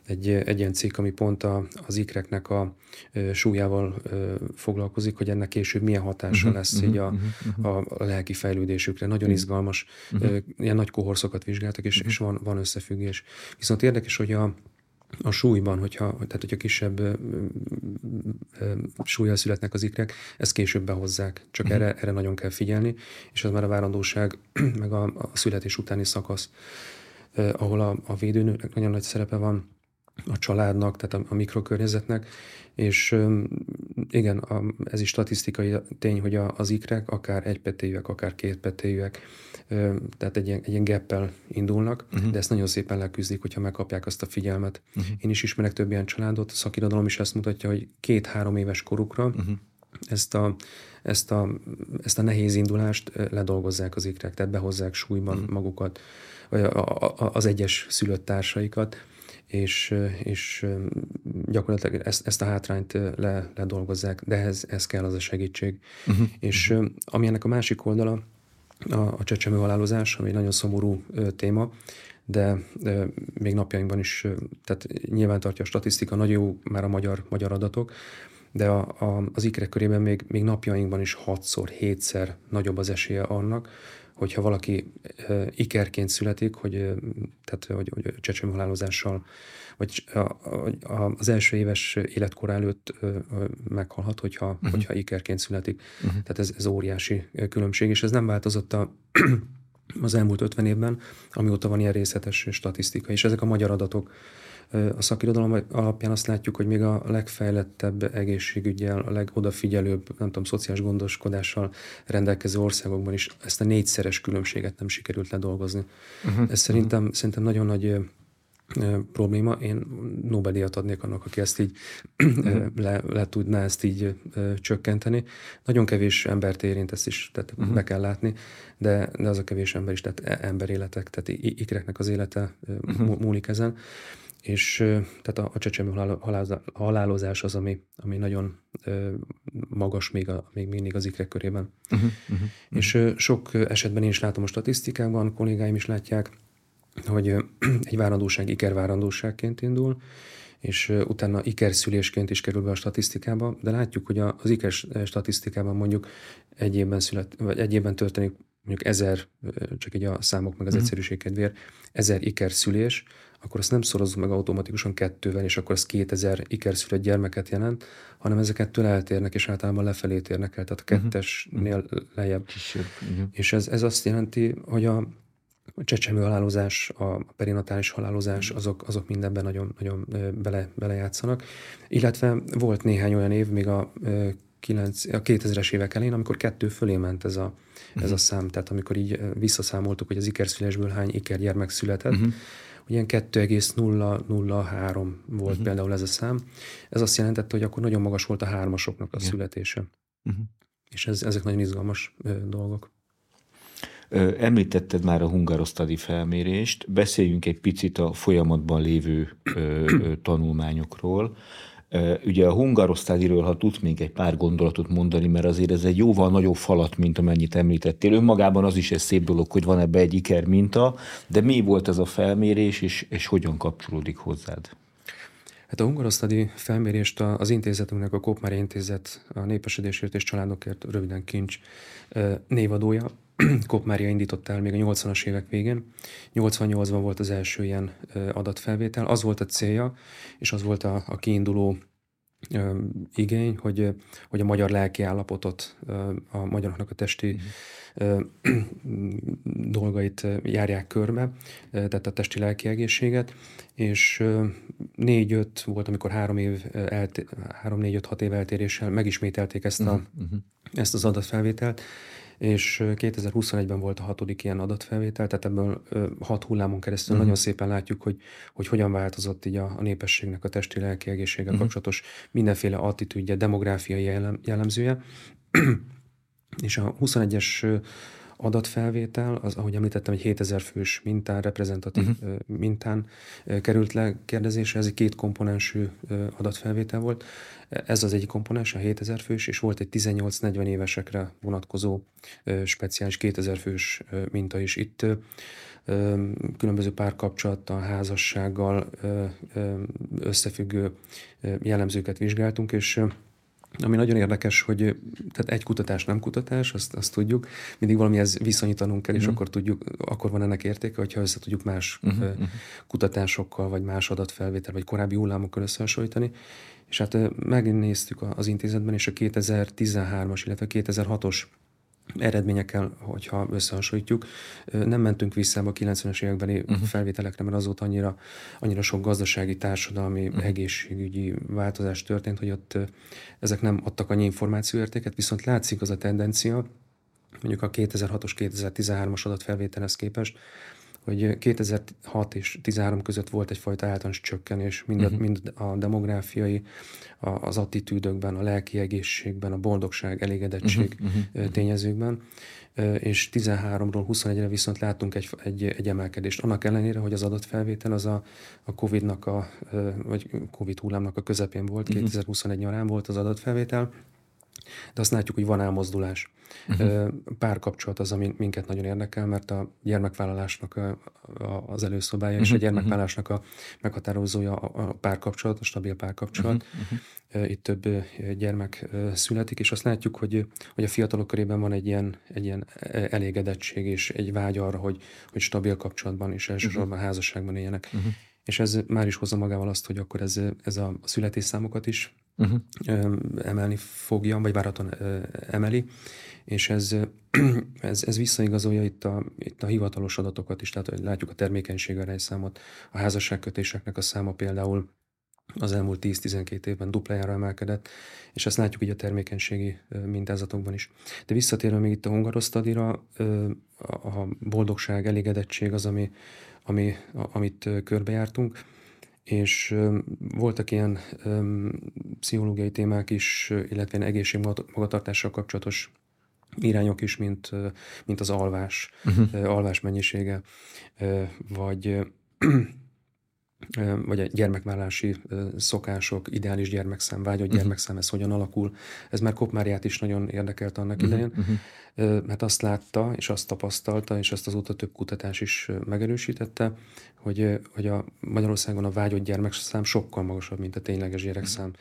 egy, egy ilyen cikk, ami pont a, az ikreknek a e, súlyával e, foglalkozik, hogy ennek később milyen hatása uh-huh, lesz uh-huh, így a, uh-huh. a, a lelki fejlődésükre. Nagyon izgalmas, uh-huh. e, ilyen nagy kohorszokat vizsgáltak, és, uh-huh. és van, van összefüggés. Viszont érdekes, hogy a, a súlyban, hogyha, tehát hogyha kisebb ö, ö, súlyjal születnek az ikrek, ezt később behozzák. Csak uh-huh. erre, erre nagyon kell figyelni, és az már a várandóság, meg a, a születés utáni szakasz, eh, ahol a, a védőnőnek nagyon nagy szerepe van, a családnak, tehát a, a mikrokörnyezetnek, és igen, a, ez is statisztikai tény, hogy a, az ikrek akár egy petéjűek, akár két petéjűek, tehát egy ilyen, egy ilyen geppel indulnak, uh-huh. de ezt nagyon szépen leküzdik, hogyha megkapják azt a figyelmet. Uh-huh. Én is ismerek több ilyen családot, a szakirodalom is ezt mutatja, hogy két-három éves korukra uh-huh. ezt, a, ezt, a, ezt a nehéz indulást ledolgozzák az ikrek, tehát behozzák súlyban uh-huh. magukat, vagy a, a, az egyes szülött társaikat, és, és gyakorlatilag ezt, ezt a hátrányt le, ledolgozzák, de ez, ez kell az a segítség. Uh-huh. És ami ennek a másik oldala, a, a csecsemő halálozás, ami egy nagyon szomorú téma, de, de még napjainkban is, tehát nyilván tartja a statisztika, nagyon jó már a magyar, magyar adatok, de a, a, az ikrek körében még, még napjainkban is hatszor, hétszer nagyobb az esélye annak, hogyha valaki ikerként születik, hogy, tehát, hogy, hogy csecsemőhalálozással, vagy a, a, az első éves életkor előtt uh, meghalhat, hogyha, uh-huh. hogyha ikerként születik. Uh-huh. Tehát ez, ez óriási különbség, és ez nem változott a az elmúlt 50 évben, amióta van ilyen részletes statisztika, és ezek a magyar adatok a szakirodalom alapján azt látjuk, hogy még a legfejlettebb egészségügyel, a legodafigyelőbb, nem tudom, szociális gondoskodással rendelkező országokban is ezt a négyszeres különbséget nem sikerült ledolgozni. Uh-huh. Ez szerintem, uh-huh. szerintem nagyon nagy probléma. Én Nobel-díjat adnék annak, aki ezt így uh-huh. le, le tudná ezt így csökkenteni. Nagyon kevés embert érint, ezt is tehát uh-huh. be kell látni, de, de az a kevés ember is, tehát e, emberéletek, tehát ikreknek az élete uh-huh. múlik ezen és tehát a, a csecsemő halálozás az, ami, ami nagyon magas még, a, még mindig az ikrek körében. Uh-huh, uh-huh, és sok esetben én is látom a statisztikákban, kollégáim is látják, hogy egy várandóság ikervárandóságként indul, és utána ikerszülésként is kerül be a statisztikába, de látjuk, hogy az iker statisztikában mondjuk egy évben, szület, vagy egy évben történik mondjuk ezer, csak egy a számok meg az uh-huh. egyszerűség kedvéért, ezer ikerszülés, akkor azt nem szorozzuk meg automatikusan kettővel, és akkor az 2000 ikerszülött gyermeket jelent, hanem ezek kettől eltérnek, és általában lefelé térnek el, tehát a mhm. kettesnél lejjebb. Kisebb, És ez, ez azt jelenti, hogy a, a csecsemő halálozás, a perinatális halálozás, mhm. azok, azok mindenben nagyon, nagyon bele, belejátszanak. Illetve volt néhány olyan év, még a, 9, a 2000-es évek elején, amikor kettő fölé ment ez a, ez a mhm. szám. Tehát amikor így visszaszámoltuk, hogy az ikerszülésből hány ikergyermek született, uh-huh ilyen 2,003 volt uh-huh. például ez a szám. Ez azt jelentette, hogy akkor nagyon magas volt a hármasoknak a Igen. születése. Uh-huh. És ez, ezek nagyon izgalmas ö, dolgok. Említetted már a hungarosztadi felmérést, beszéljünk egy picit a folyamatban lévő ö, ö, tanulmányokról. Ugye a hungarosztályról, ha tudsz még egy pár gondolatot mondani, mert azért ez egy jóval nagyobb falat, mint amennyit említettél. Önmagában az is egy szép dolog, hogy van ebbe egy iker minta, de mi volt ez a felmérés, és, és hogyan kapcsolódik hozzád? Hát a hungarosztadi felmérést az intézetünknek, a Kopmár Intézet, a Népesedésért és Családokért, röviden kincs névadója, Kopmária indította el még a 80-as évek végén. 88-ban volt az első ilyen adatfelvétel. Az volt a célja, és az volt a, a kiinduló ö, igény, hogy, hogy a magyar lelki állapotot, ö, a magyaroknak a testi ö, dolgait járják körbe, tehát a testi lelki egészséget, és négy-öt volt, amikor három év, három-négy-öt-hat év eltéréssel megismételték ezt, a, uh-huh. ezt az adatfelvételt, és 2021-ben volt a hatodik ilyen adatfelvétel, tehát ebből hat hullámon keresztül uh-huh. nagyon szépen látjuk, hogy, hogy hogyan változott így a, a népességnek a testi lelki egészséggel uh-huh. kapcsolatos mindenféle attitűdje, demográfiai jellem, jellemzője. és a 21-es adatfelvétel, az, ahogy említettem, egy 7000 fős mintán, reprezentatív uh-huh. mintán került le kérdezésre, ez egy két komponensű adatfelvétel volt. Ez az egyik komponens, a 7000 fős, és volt egy 18-40 évesekre vonatkozó speciális 2000 fős minta is. Itt különböző párkapcsolattal, házassággal összefüggő jellemzőket vizsgáltunk, és ami nagyon érdekes, hogy tehát egy kutatás nem kutatás, azt, azt tudjuk, mindig valamihez viszonyítanunk kell, és uh-huh. akkor tudjuk, akkor van ennek értéke, hogyha össze tudjuk más uh-huh. kutatásokkal, vagy más adatfelvétel, vagy korábbi hullámokkal összehasonlítani. És hát megnéztük az intézetben, és a 2013-as, illetve 2006-os eredményekkel, hogyha összehasonlítjuk. Nem mentünk vissza a 90-es évekbeli uh-huh. felvételekre, mert azóta annyira, annyira sok gazdasági, társadalmi, uh-huh. egészségügyi változás történt, hogy ott ezek nem adtak annyi információértéket, viszont látszik az a tendencia, mondjuk a 2006-os, 2013-as adatfelvételhez képest, hogy 2006 és 13 között volt egyfajta általános csökkenés, mind, uh-huh. mind a demográfiai, a, az attitűdökben, a lelki egészségben, a boldogság, elégedettség uh-huh. Uh-huh. tényezőkben, és 13-ról 21-re viszont látunk egy, egy, egy emelkedést. Annak ellenére, hogy az adatfelvétel az a, a Covid-nak, a, vagy Covid hullámnak a közepén volt, uh-huh. 2021 nyarán volt az adatfelvétel, de azt látjuk, hogy van elmozdulás. Uh-huh. Párkapcsolat az, ami minket nagyon érdekel, mert a gyermekvállalásnak az előszobája, uh-huh. és a mhm. gyermekvállalásnak a meghatározója a, a párkapcsolat, a stabil párkapcsolat. Uh-huh. Itt több gyermek születik, és azt látjuk, hogy, hogy a fiatalok körében van egy ilyen, egy ilyen elégedettség és egy vágy arra, hogy, hogy stabil kapcsolatban és elsősorban uh-huh. házasságban éljenek. Uh-huh. És ez már is hozza magával azt, hogy akkor ez, ez a születésszámokat is uh-huh. emelni fogja, vagy várhatóan emeli, és ez, ez, ez visszaigazolja itt a, itt a hivatalos adatokat is, tehát látjuk a termékenység arányszámot, a házasságkötéseknek a száma például az elmúlt 10-12 évben duplájára emelkedett, és ezt látjuk így a termékenységi mintázatokban is. De visszatérve még itt a hungarosztadira, a boldogság, elégedettség az, ami, ami, amit körbejártunk és voltak ilyen pszichológiai témák is, illetve egészség magatartással kapcsolatos irányok is, mint, mint az alvás, uh-huh. alvás mennyisége, vagy vagy a gyermekvállási szokások, ideális gyermekszám, vágyott uh-huh. gyermekszám, ez hogyan alakul. Ez már Kopmáriát is nagyon érdekelt annak uh-huh. idején, uh-huh. mert azt látta, és azt tapasztalta, és azt azóta több kutatás is megerősítette, hogy, hogy a Magyarországon a vágyott gyermekszám sokkal magasabb, mint a tényleges gyerekszám. Uh-huh.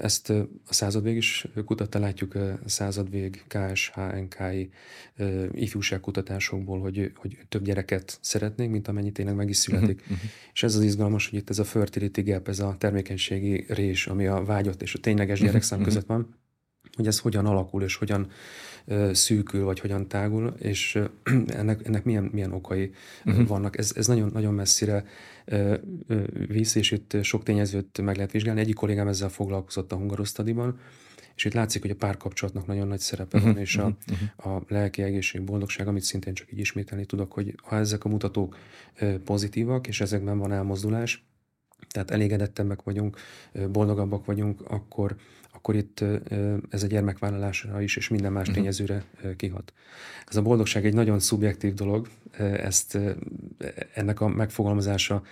Ezt a századvég is kutatta, látjuk a századvég KSH, NKI ifjúságkutatásokból, hogy, hogy több gyereket szeretnénk, mint amennyi tényleg meg is születik. Uh-huh. És ez az izgalmas, hogy itt ez a fertility gap, ez a termékenységi rés, ami a vágyott és a tényleges gyerekszám uh-huh. között van, hogy ez hogyan alakul és hogyan szűkül, vagy hogyan tágul, és ennek, ennek milyen, milyen okai uh-huh. vannak. Ez, ez nagyon, nagyon messzire visz, és itt sok tényezőt meg lehet vizsgálni. Egyik kollégám ezzel foglalkozott a Hungarosztadiban, és itt látszik, hogy a párkapcsolatnak nagyon nagy szerepe van, és uh-huh, a, uh-huh. a lelki egészség, boldogság, amit szintén csak így ismételni tudok, hogy ha ezek a mutatók pozitívak, és ezekben van elmozdulás, tehát elégedettebbek vagyunk, boldogabbak vagyunk, akkor, akkor itt ez a gyermekvállalásra is, és minden más mhm. tényezőre kihat. Ez a boldogság egy nagyon szubjektív dolog, ezt ennek a megfogalmazása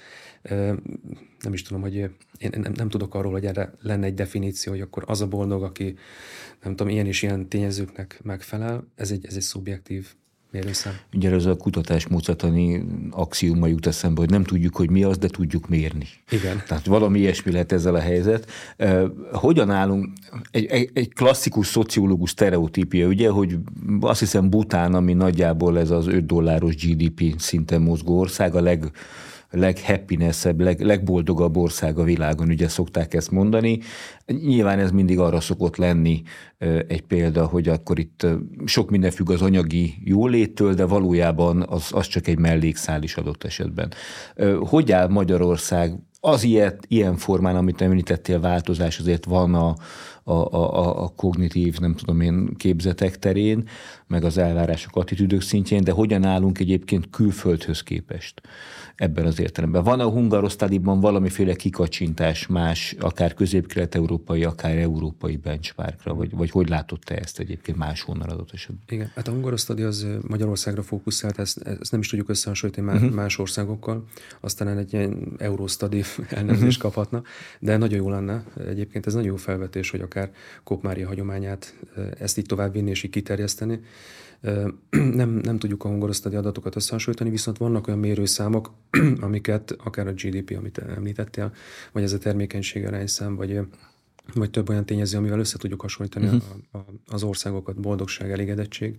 nem is tudom, hogy én nem, nem tudok arról, hogy erre lenne egy definíció, hogy akkor az a boldog, aki nem tudom, ilyen és ilyen tényezőknek megfelel, ez egy, ez egy szubjektív mérőszám. Ugye ez a kutatás módszertani axioma jut eszembe, hogy nem tudjuk, hogy mi az, de tudjuk mérni. Igen. Tehát valami ilyesmi lehet ezzel a helyzet. Hogyan állunk? Egy, egy, egy klasszikus szociológus sztereotípia, ugye, hogy azt hiszem Bután, ami nagyjából ez az 5 dolláros GDP szinten mozgó ország, a leg leghappinesebb, leg, legboldogabb ország a világon, ugye szokták ezt mondani. Nyilván ez mindig arra szokott lenni egy példa, hogy akkor itt sok minden függ az anyagi jóléttől, de valójában az, az csak egy mellékszál is adott esetben. Hogy áll Magyarország az ilyet, ilyen formán, amit említettél, változás azért van a, a, a, a kognitív, nem tudom én, képzetek terén, meg az elvárások, attitűdök szintjén, de hogyan állunk egyébként külföldhöz képest ebben az értelemben. Van a hungarosztáliban valamiféle kikacsintás más, akár közép-kelet-európai, akár európai benchmarkra, vagy, vagy hogy látod te ezt egyébként máshonnan adott esetben? Igen, hát a hungarosztali az Magyarországra fókuszált, ezt, ezt nem is tudjuk összehasonlítani uh-huh. Mhm. más országokkal, aztán egy ilyen eurosztadi elnevezést uh-huh. kaphatna, de nagyon jó lenne. Egyébként ez nagyon jó felvetés, hogy akár Kopmária hagyományát ezt így továbbvinni és így kiterjeszteni. Nem, nem tudjuk a hungorosztadi adatokat összehasonlítani, viszont vannak olyan mérőszámok, amiket akár a GDP, amit említettél, vagy ez a termékenység arányszám, vagy vagy több olyan tényező, amivel össze tudjuk hasonlítani uh-huh. a, a, az országokat, boldogság, elégedettség.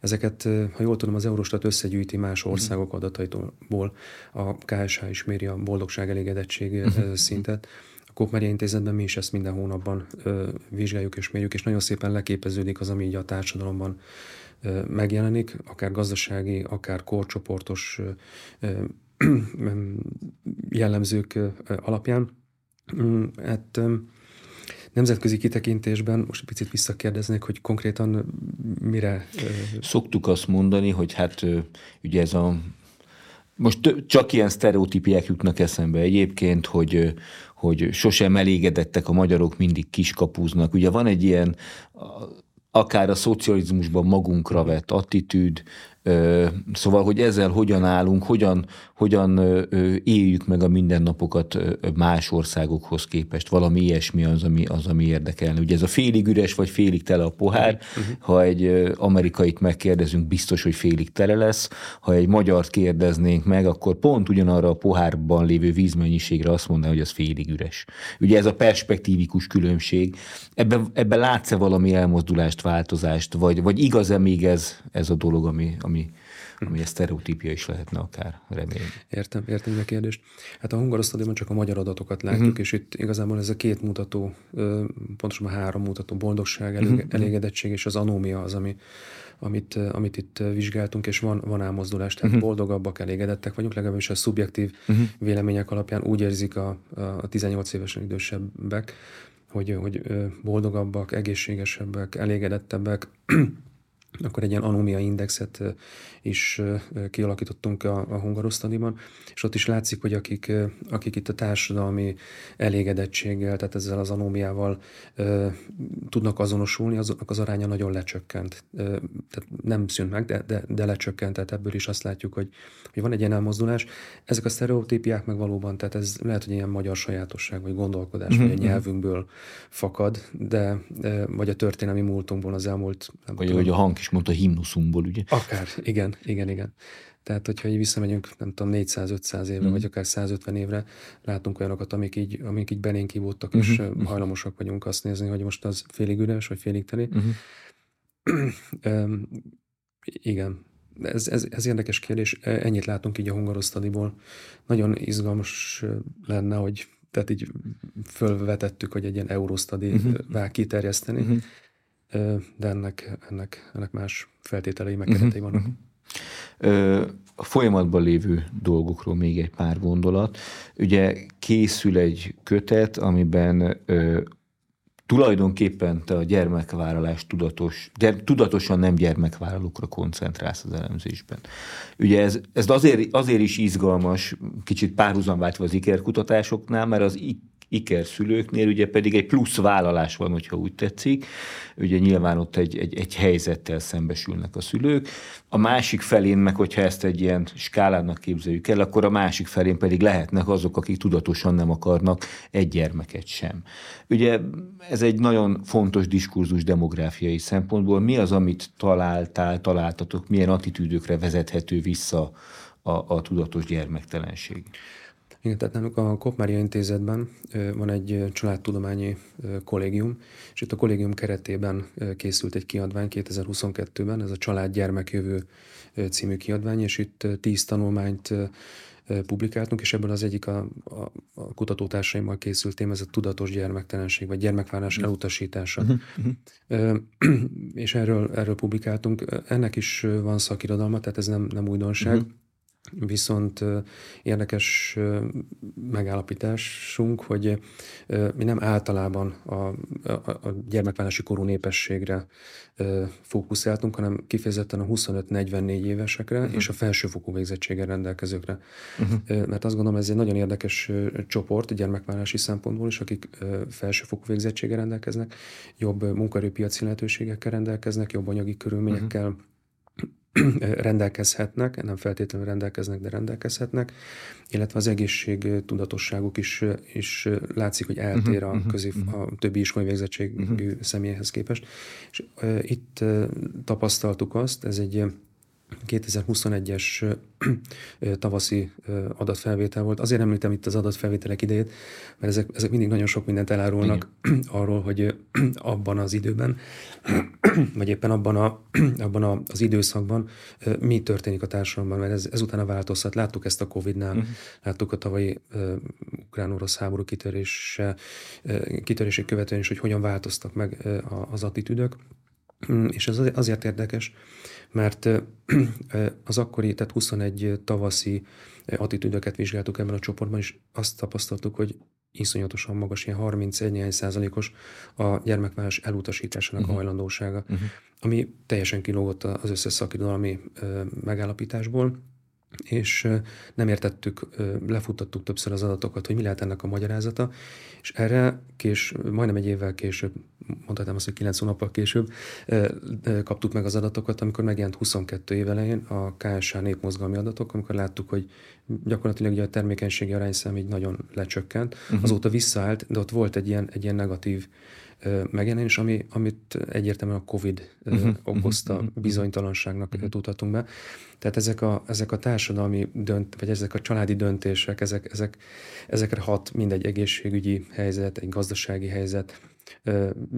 Ezeket, ha jól tudom, az Eurostat összegyűjti más mhm. országok uh-huh. adataitól. A KSH is méri a boldogság, elégedettség uh-huh. szintet. A Kopmária Intézetben mi is ezt minden hónapban ö, vizsgáljuk és mérjük, és nagyon szépen leképeződik az, ami így a társadalomban megjelenik, akár gazdasági, akár korcsoportos jellemzők alapján. Mm, hát nemzetközi kitekintésben most egy picit visszakérdeznék, hogy konkrétan mire... Szoktuk azt mondani, hogy hát ugye ez a most csak ilyen sztereotípiák jutnak eszembe egyébként, hogy, hogy sosem elégedettek a magyarok, mindig kiskapúznak. Ugye van egy ilyen akár a szocializmusban magunkra vett attitűd, Szóval, hogy ezzel hogyan állunk, hogyan, hogyan éljük meg a mindennapokat más országokhoz képest. Valami ilyesmi az, ami, az, ami érdekelne. Ugye ez a félig üres vagy félig tele a pohár. Uh-huh. Ha egy amerikait megkérdezünk, biztos, hogy félig tele lesz. Ha egy magyart kérdeznénk meg, akkor pont ugyanarra a pohárban lévő vízmennyiségre azt mondaná, hogy az félig üres. Ugye ez a perspektívikus különbség. Ebben, ebben látsz-e valami elmozdulást, változást, vagy, vagy igaz-e még ez, ez a dolog, ami, ami ami, ami egy sztereotípia is lehetne akár, remélem. Értem, értem a kérdést. Hát a hungarosztadiban csak a magyar adatokat látjuk, uh-huh. és itt igazából ez a két mutató, pontosan a három mutató, boldogság, uh-huh. elégedettség és az anómia az, ami, amit, amit itt vizsgáltunk, és van, van elmozdulás, tehát uh-huh. boldogabbak, elégedettek vagyunk, legalábbis a szubjektív uh-huh. vélemények alapján úgy érzik a, a 18 évesen idősebbek, hogy, hogy boldogabbak, egészségesebbek, elégedettebbek, akkor egy ilyen anomia indexet is kialakítottunk a, a hungarosztaniban, és ott is látszik, hogy akik, akik itt a társadalmi elégedettséggel, tehát ezzel az anómiával tudnak azonosulni, azoknak az aránya nagyon lecsökkent. Tehát nem szűnt meg, de, de, de lecsökkent, tehát ebből is azt látjuk, hogy, hogy van egy ilyen elmozdulás. Ezek a sztereotípiák meg valóban, tehát ez lehet, hogy ilyen magyar sajátosság, vagy gondolkodás, mm-hmm. vagy a mhm, mhm. nyelvünkből fakad, de, de vagy a történelmi múltunkból az elmúlt... Nem vagy tudom, hogy a hang is mondta himnuszunkból, ugye? Akár, igen, igen, igen. Tehát, hogyha így visszamegyünk, nem tudom, 400-500 évre, mm. vagy akár 150 évre, látunk olyanokat, amik így, amik így belénk kivódtak, mm-hmm. és mhm. hajlamosak vagyunk azt nézni, hogy most az félig üres, vagy félig teli. Mm-hmm. um, igen, ez, ez, ez érdekes kérdés. E, ennyit látunk így a hungarosztadiból. Nagyon izgalmas lenne, hogy tehát így fölvetettük, hogy egy ilyen eurosztadi uh-huh. kiterjeszteni. Uh-huh de ennek, ennek, ennek más feltételei, meg keretei uh-huh, vannak. Uh-huh. A folyamatban lévő dolgokról még egy pár gondolat. Ugye készül egy kötet, amiben ö, tulajdonképpen te a gyermekvállalás tudatos, de tudatosan nem gyermekvállalókra koncentrálsz az elemzésben. Ugye ez, ez azért, azért is izgalmas, kicsit párhuzamváltva az ikerkutatásoknál, mert az ikerszülőknél ugye pedig egy plusz vállalás van, hogyha úgy tetszik. Ugye nyilván ott egy, egy, egy helyzettel szembesülnek a szülők. A másik felén meg, hogyha ezt egy ilyen skálának képzeljük el, akkor a másik felén pedig lehetnek azok, akik tudatosan nem akarnak egy gyermeket sem. Ugye ez egy nagyon fontos diskurzus demográfiai szempontból. Mi az, amit találtál, találtatok, milyen attitűdökre vezethető vissza a, a tudatos gyermektelenség? Igen, tehát nálunk a Kopmária Intézetben van egy családtudományi kollégium, és itt a kollégium keretében készült egy kiadvány 2022-ben, ez a Család Gyermekjövő című kiadvány, és itt tíz tanulmányt publikáltunk, és ebből az egyik a, a, a kutatótársaimmal készült téma, ez a tudatos gyermektelenség, vagy gyermekvállalás uh-huh. elutasítása. Uh-huh. és erről, erről publikáltunk. Ennek is van szakirodalma, tehát ez nem, nem újdonság. Uh-huh Viszont érdekes megállapításunk, hogy mi nem általában a, a, a gyermekvállalási korú népességre fókuszáltunk, hanem kifejezetten a 25-44 évesekre uh-huh. és a felsőfokú végzettséggel rendelkezőkre. Uh-huh. Mert azt gondolom, ez egy nagyon érdekes csoport gyermekvállalási szempontból is, akik felsőfokú végzettséggel rendelkeznek, jobb munkaerőpiaci lehetőségekkel rendelkeznek, jobb anyagi körülményekkel uh-huh rendelkezhetnek, nem feltétlenül rendelkeznek, de rendelkezhetnek, illetve az egészség tudatosságuk is, is látszik, hogy eltér a, mhm, közé, mhm. a többi iskolai végzettségű uh-huh. személyhez képest. És uh, itt uh, tapasztaltuk azt, ez egy 2021-es tavaszi adatfelvétel volt. Azért említem itt az adatfelvételek idejét, mert ezek, ezek mindig nagyon sok mindent elárulnak Igen. arról, hogy abban az időben, vagy éppen abban, a, abban a, az időszakban mi történik a társadalomban, mert ez, ezután változhat. Láttuk ezt a Covid-nál, uh-huh. láttuk a tavalyi uh, ukrán-orosz háború kitörése, uh, kitörését követően is, hogy hogyan változtak meg uh, az attitűdök. Mm, és ez azért érdekes, mert az akkori, tehát 21 tavaszi attitűdöket vizsgáltuk ebben a csoportban, és azt tapasztaltuk, hogy iszonyatosan magas, ilyen 31 százalékos a gyermekvállalás elutasításának uh-huh. a mhm. hajlandósága, uh-huh. ami teljesen kilógott az összes szakirodalmi megállapításból és nem értettük, lefuttattuk többször az adatokat, hogy mi lehet ennek a magyarázata, és erre kés, majdnem egy évvel később, mondhatnám azt, hogy kilenc hónappal később kaptuk meg az adatokat, amikor megjelent 22 év elején a KSH népmozgalmi adatok, amikor láttuk, hogy gyakorlatilag ugye a termékenységi arányszám így nagyon lecsökkent, uh-huh. azóta visszaállt, de ott volt egy ilyen, egy ilyen negatív megjelenés, ami, amit egyértelműen a COVID uh-huh, okozta uh-huh, bizonytalanságnak uh-huh. tudhatunk be. Tehát ezek a, ezek a társadalmi dönt, vagy ezek a családi döntések, ezek, ezek, ezekre hat mindegy egészségügyi helyzet, egy gazdasági helyzet,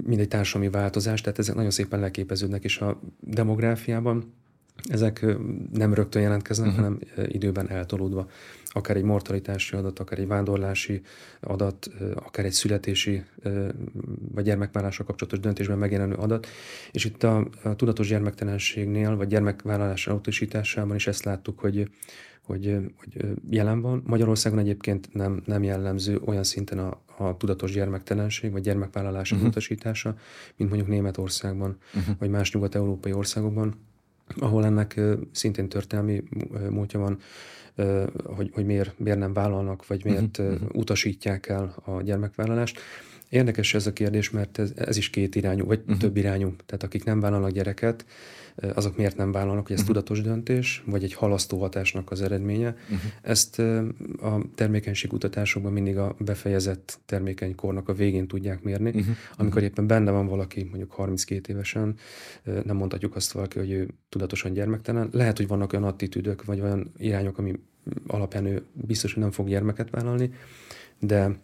mindegy társadalmi változás, tehát ezek nagyon szépen leképeződnek, és a demográfiában ezek nem rögtön jelentkeznek, uh-huh. hanem időben eltolódva. Akár egy mortalitási adat, akár egy vándorlási adat, akár egy születési vagy gyermekvállalással kapcsolatos döntésben megjelenő adat. És itt a, a tudatos gyermektelenségnél, vagy gyermekvállalás autósításában is ezt láttuk, hogy hogy, hogy jelen van. Magyarországon egyébként nem, nem jellemző olyan szinten a, a tudatos gyermektelenség, vagy gyermekvállalás uh-huh. utasítása, mint mondjuk Németországban, uh-huh. vagy más nyugat-európai országokban ahol ennek szintén történelmi múltja van, hogy, hogy miért, miért nem vállalnak, vagy miért uh-huh. utasítják el a gyermekvállalást. Érdekes ez a kérdés, mert ez, ez is két irányú, vagy uh-huh. több irányú. Tehát akik nem vállalnak gyereket, azok miért nem vállalnak, hogy ez uh-huh. tudatos döntés, vagy egy halasztó hatásnak az eredménye. Uh-huh. Ezt a termékenységkutatásokban mindig a befejezett termékenykornak a végén tudják mérni. Uh-huh. Amikor éppen benne van valaki, mondjuk 32 évesen, nem mondhatjuk azt valaki, hogy ő tudatosan gyermektelen. Lehet, hogy vannak olyan attitűdök, vagy olyan irányok, ami alapján ő biztos, hogy nem fog gyermeket vállalni, de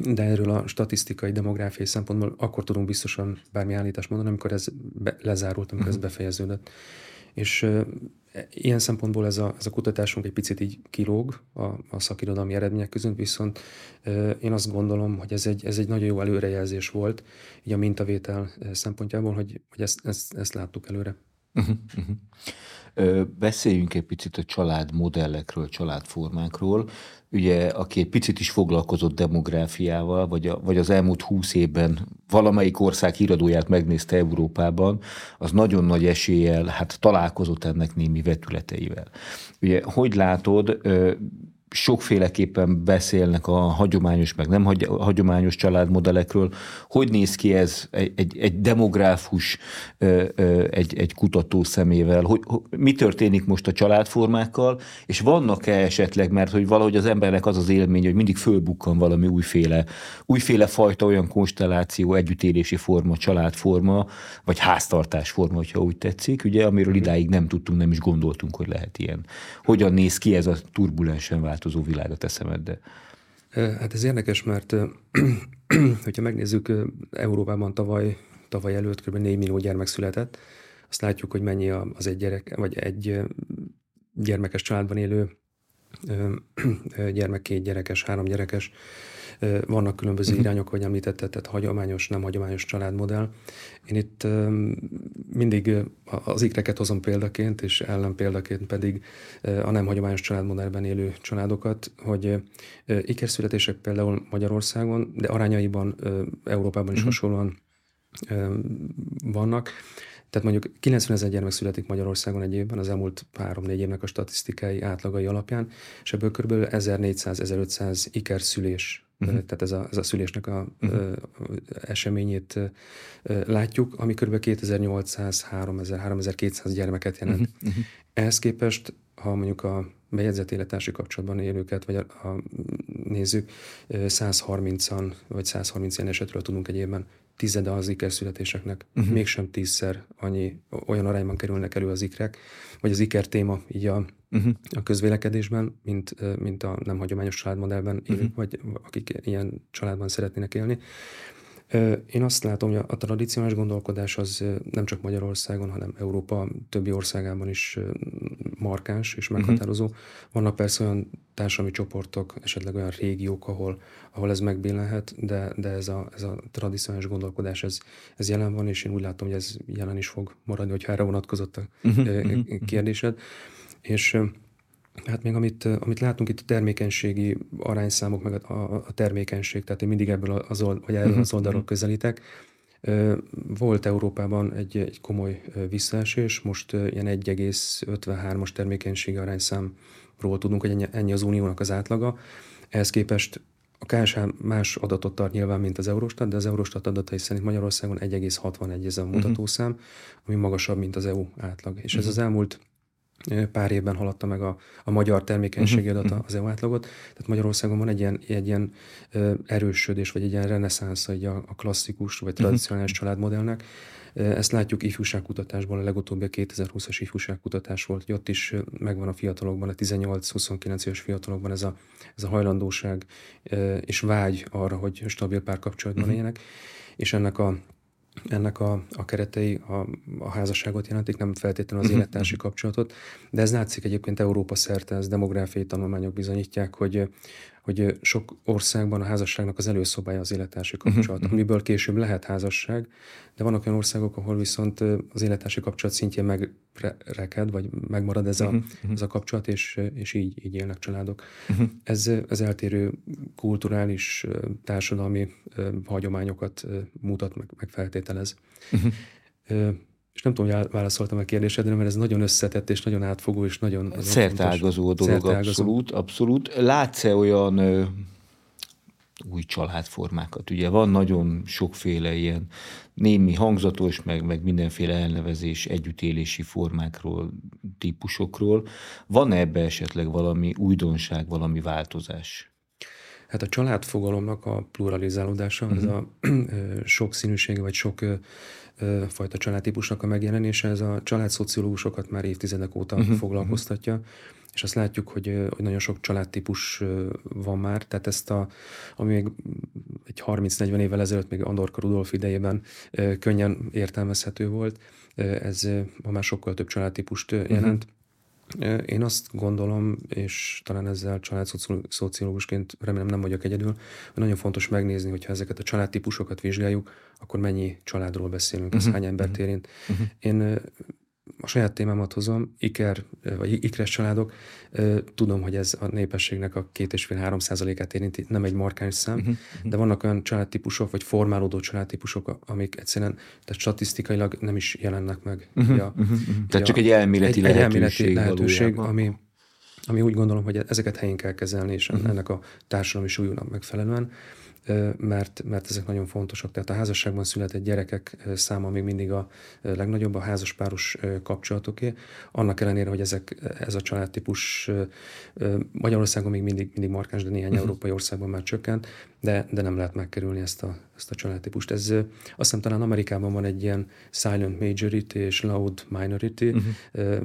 de erről a statisztikai, demográfiai szempontból akkor tudunk biztosan bármi állítást mondani, amikor ez be, lezárult, amikor uh-huh. ez mhm. befejeződött. És ilyen szempontból ez a, ez a kutatásunk egy picit így kilóg a, a szakirodalmi eredmények között, viszont uh, én azt gondolom, hogy ez egy, ez egy nagyon jó előrejelzés volt, így a mintavétel szempontjából, hogy, hogy ezt, ezt, ezt láttuk előre. Uh-huh, uh-huh. Beszéljünk egy picit a családmodellekről, családformákról. Ugye, aki egy picit is foglalkozott demográfiával, vagy, a, vagy az elmúlt húsz évben valamelyik ország híradóját megnézte Európában, az nagyon nagy eséllyel hát találkozott ennek némi vetületeivel. Ugye, hogy látod, sokféleképpen beszélnek a hagyományos, meg nem hagyományos családmodellekről. Hogy néz ki ez egy, egy, egy demográfus, egy, egy kutató szemével? Hogy, mi történik most a családformákkal, és vannak-e esetleg, mert hogy valahogy az embernek az az élmény, hogy mindig fölbukkan valami újféle, újféle fajta olyan konstelláció, együttélési forma, családforma, vagy háztartásforma, hogyha úgy tetszik, ugye, amiről idáig nem tudtunk, nem is gondoltunk, hogy lehet ilyen. Hogyan néz ki ez a turbulensen vált változó világ a te szemedbe. Hát ez érdekes, mert hogyha megnézzük, Európában tavaly, tavaly előtt kb. 4 millió gyermek született, azt látjuk, hogy mennyi az egy gyerek, vagy egy gyermekes családban élő gyermek, két gyerekes, három gyerekes, vannak különböző uh-huh. irányok, hogy említette, tehát hagyományos, nem hagyományos családmodell. Én itt mindig az ikreket hozom példaként, és ellen példaként pedig a nem hagyományos családmodellben élő családokat, hogy ikerszületések például Magyarországon, de arányaiban Európában is uh-huh. hasonlóan vannak. Tehát mondjuk 90 ezer gyermek születik Magyarországon egy évben, az elmúlt 3-4 évnek a statisztikai átlagai alapján, és ebből kb. 1400-1500 iker szülés Uh-huh. Tehát ez a, ez a szülésnek a uh-huh. eseményét látjuk, ami kb. 2800-3000-3200 gyermeket jelent. Uh-huh. Ehhez képest, ha mondjuk a bejegyzett élettársi kapcsolatban élőket, vagy a, a nézzük, 130-an, vagy 130 ilyen esetről tudunk egy évben tizede az ikerszületéseknek, uh-huh. mégsem tízszer annyi, olyan arányban kerülnek elő az ikrek, vagy az iker téma így a, uh-huh. a közvélekedésben, mint, mint a nem hagyományos családmodellben élők, uh-huh. vagy akik ilyen családban szeretnének élni. Én azt látom, hogy a tradicionális gondolkodás az nem csak Magyarországon, hanem Európa többi országában is markáns és meghatározó. Uh-huh. Vannak persze olyan társadalmi csoportok, esetleg olyan régiók, ahol, ahol ez megbélenhet, de, de ez, a, ez a tradicionális gondolkodás, ez, ez jelen van, és én úgy látom, hogy ez jelen is fog maradni, hogyha erre vonatkozott a uh-huh. kérdésed. És Hát még amit, amit látunk itt a termékenységi arányszámok, meg a, a termékenység, tehát én mindig ebből az, old, vagy erről az oldalról mhm. közelítek. Volt Európában egy, egy komoly visszaesés, most ilyen 1,53-as termékenységi arányszámról tudunk, hogy ennyi, ennyi az uniónak az átlaga. Ehhez képest a KSH más adatot tart nyilván, mint az Eurostat, de az Eurostat adatai szerint Magyarországon 1,61 ez a mhm. mutatószám, ami magasabb, mint az EU átlag. És ez mhm. az elmúlt pár évben haladta meg a, a magyar termékenységi uh-huh. adata az EU átlagot. Tehát Magyarországon van egy ilyen, egy ilyen erősödés, vagy egy ilyen reneszánsz a, a klasszikus, vagy tradicionális uh-huh. családmodellnek. Ezt látjuk ifjúságkutatásból, a legutóbbi a 2020-as ifjúságkutatás volt, hogy ott is megvan a fiatalokban, a 18-29 éves fiatalokban ez a, ez a hajlandóság és vágy arra, hogy stabil párkapcsolatban uh-huh. éljenek, és ennek a ennek a, a keretei a, a házasságot jelentik, nem feltétlenül az mhm. élettársi kapcsolatot, de ez látszik egyébként Európa szerte, ez demográfiai tanulmányok bizonyítják, hogy hogy sok országban a házasságnak az előszobája az élettársi kapcsolat, uh-huh. amiből később lehet házasság, de vannak olyan országok, ahol viszont az élettársi kapcsolat szintjén megreked, vagy megmarad ez a, uh-huh. ez a kapcsolat, és, és így, így élnek családok. Uh-huh. Ez, ez eltérő kulturális, társadalmi hagyományokat mutat, meg, meg feltételez. Uh-huh és nem tudom, hogy válaszoltam a kérdésedre, mert ez nagyon összetett, és nagyon átfogó, és nagyon... Szertágazó a dolog, Szertágazó. abszolút, abszolút. Látsz-e olyan ö, új családformákat? Ugye van nagyon sokféle ilyen némi hangzatos, meg, meg mindenféle elnevezés, együttélési formákról, típusokról. Van-e ebbe esetleg valami újdonság, valami változás? Hát a családfogalomnak a pluralizálódása, uh-huh. ez a sok színűsége, vagy sok fajta családtípusnak a megjelenése, ez a családszociológusokat már évtizedek óta uh-huh. foglalkoztatja, és azt látjuk, hogy, hogy nagyon sok családtípus van már, tehát ezt a, ami még egy 30-40 évvel ezelőtt még Andorka Rudolf idejében könnyen értelmezhető volt, ez ma már sokkal több családtípust jelent. Uh-huh. Én azt gondolom, és talán ezzel családszociológusként remélem nem vagyok egyedül, hogy nagyon fontos megnézni, hogyha ezeket a családtípusokat vizsgáljuk, akkor mennyi családról beszélünk, uh-huh. ez hány embert uh-huh. érint. Uh-huh. Én a saját témámat hozom, iker, vagy ikres családok, tudom, hogy ez a népességnek a két és fél három százalékát érinti, nem egy markáns szám, uh-huh. de vannak olyan családtípusok, vagy formálódó családtípusok, amik egyszerűen, tehát statisztikailag nem is jelennek meg. Uh-huh. Ja, uh-huh. Tehát csak egy elméleti egy, lehetőség. Egy elméleti lehetőség, ami, ami úgy gondolom, hogy ezeket helyén kell kezelni, és uh-huh. ennek a társadalmi súlyúnak megfelelően mert, mert ezek nagyon fontosak. Tehát a házasságban született gyerekek száma még mindig a legnagyobb, a házaspáros kapcsolatoké. Annak ellenére, hogy ezek, ez a családtípus Magyarországon még mindig, mindig markáns, de néhány uh-huh. európai országban már csökkent, de, de nem lehet megkerülni ezt a, ezt a családtípust. Ez azt hiszem talán Amerikában van egy ilyen silent majority és loud minority uh-huh.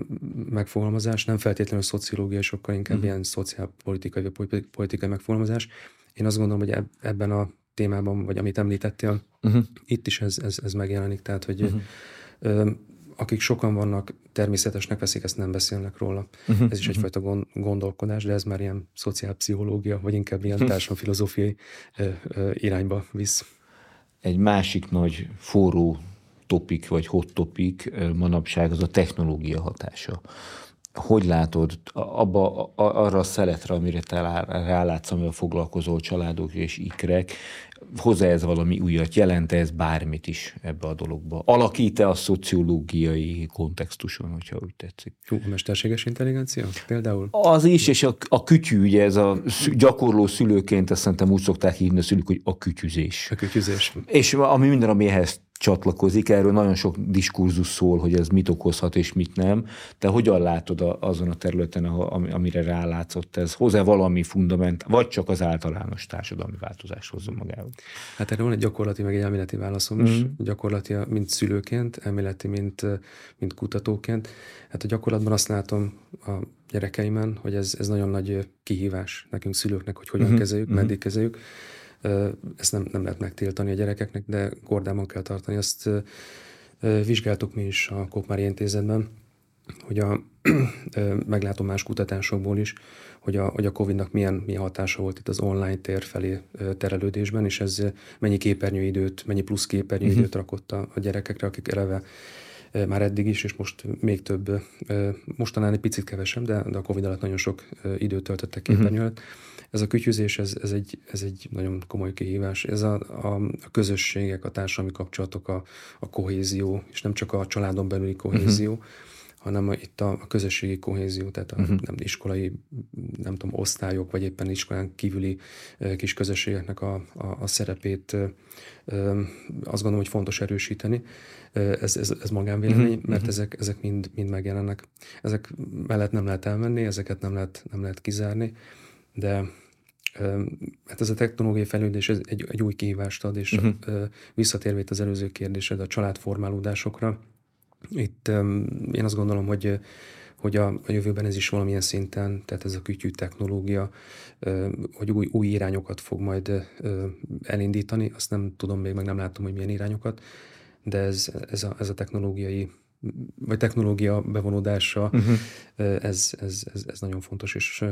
megfogalmazás, nem feltétlenül szociológiai, sokkal inkább uh-huh. ilyen szociálpolitikai vagy politikai megfogalmazás, én azt gondolom, hogy ebben a témában, vagy amit említettél, uh-huh. itt is ez, ez, ez megjelenik. Tehát, hogy uh-huh. akik sokan vannak, természetesnek veszik, ezt nem beszélnek róla. Uh-huh. Ez is egyfajta gond, gondolkodás, de ez már ilyen szociálpszichológia, vagy inkább ilyen társadalomfilozófiai irányba visz. Egy másik nagy forró topik, vagy hot topik manapság az a technológia hatása hogy látod abba, arra a szeletre, amire te rálátsz, amivel foglalkozó családok és ikrek, hozzá ez valami újat, jelent ez bármit is ebbe a dologba? Alakít-e a szociológiai kontextuson, hogyha úgy tetszik? Hú, a mesterséges intelligencia például? Az is, és a, a kütyű, ugye ez a gyakorló szülőként, ezt szerintem úgy szokták hívni a szülők, hogy a kütyüzés. A kütyüzés. És ami minden, ami ehhez csatlakozik. Erről nagyon sok diskurzus szól, hogy ez mit okozhat és mit nem. De hogyan látod azon a területen, amire rálátszott ez? Hozzá valami fundament, vagy csak az általános társadalmi változás hozza magával? Hát erre van egy gyakorlati, meg egy elméleti válaszom is. Mm. Gyakorlati, mint szülőként, elméleti, mint, mint kutatóként. Hát a gyakorlatban azt látom a gyerekeimen, hogy ez, ez nagyon nagy kihívás nekünk szülőknek, hogy hogyan mm-hmm. kezeljük, mm-hmm. meddig kezeljük ezt nem, nem lehet megtiltani a gyerekeknek, de kordában kell tartani. Azt vizsgáltuk mi is a Kopmári Intézetben, hogy a, meglátom más kutatásokból is, hogy a, hogy a Covid-nak milyen, milyen hatása volt itt az online tér felé terelődésben, és ez mennyi képernyőidőt, mennyi plusz képernyőidőt uh-huh. rakott a, a gyerekekre, akik eleve már eddig is, és most még több, mostanán egy picit kevesebb, de, de a Covid alatt nagyon sok időt töltöttek képernyő uh-huh. Ez a kütyüzés, ez, ez, egy, ez egy nagyon komoly kihívás. Ez a, a, a közösségek, a társadalmi kapcsolatok, a, a kohézió, és nem csak a családon belüli kohézió, uh-huh hanem itt a, a közösségi kohézió, tehát a uh-huh. nem iskolai, nem tudom, osztályok, vagy éppen iskolán kívüli kis közösségeknek a, a, a szerepét azt gondolom, hogy fontos erősíteni. Ez, ez, ez magánvélemény, uh-huh. mert ezek, ezek mind, mind megjelennek. Ezek mellett nem lehet elmenni, ezeket nem lehet, nem lehet kizárni, de hát ez a technológiai fejlődés ez egy, egy új kihívást ad, és uh-huh. visszatérve az előző kérdésed a családformálódásokra, itt én azt gondolom, hogy hogy a, a jövőben ez is valamilyen szinten, tehát ez a kütyű technológia, hogy új, új irányokat fog majd elindítani, azt nem tudom még, meg nem látom, hogy milyen irányokat, de ez, ez, a, ez a technológiai vagy technológia bevonódása, uh-huh. ez, ez, ez, ez nagyon fontos, és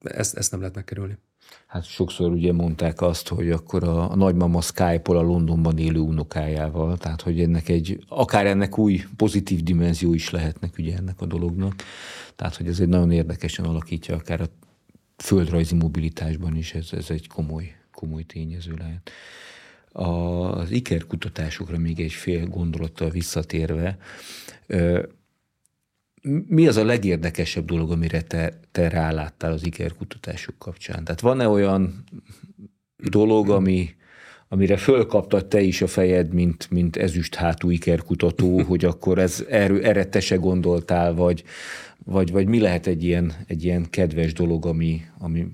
ezt, ezt nem lehet megkerülni. Hát sokszor ugye mondták azt, hogy akkor a, a nagymama Skype-ol a Londonban élő unokájával, tehát hogy ennek egy, akár ennek új pozitív dimenzió is lehetnek ugye ennek a dolognak. Tehát, hogy ez egy nagyon érdekesen alakítja akár a földrajzi mobilitásban is, ez, ez egy komoly, komoly tényező lehet. Az IKER kutatásokra még egy fél gondolattal visszatérve, mi az a legérdekesebb dolog, amire te, te ráláttál az IKER kutatások kapcsán? Tehát van-e olyan dolog, ami, amire fölkaptad te is a fejed, mint, mint ezüst hátú IKER kutató, hogy akkor ez, erő, erre te se gondoltál, vagy, vagy, vagy mi lehet egy ilyen, egy ilyen kedves dolog, ami, ami,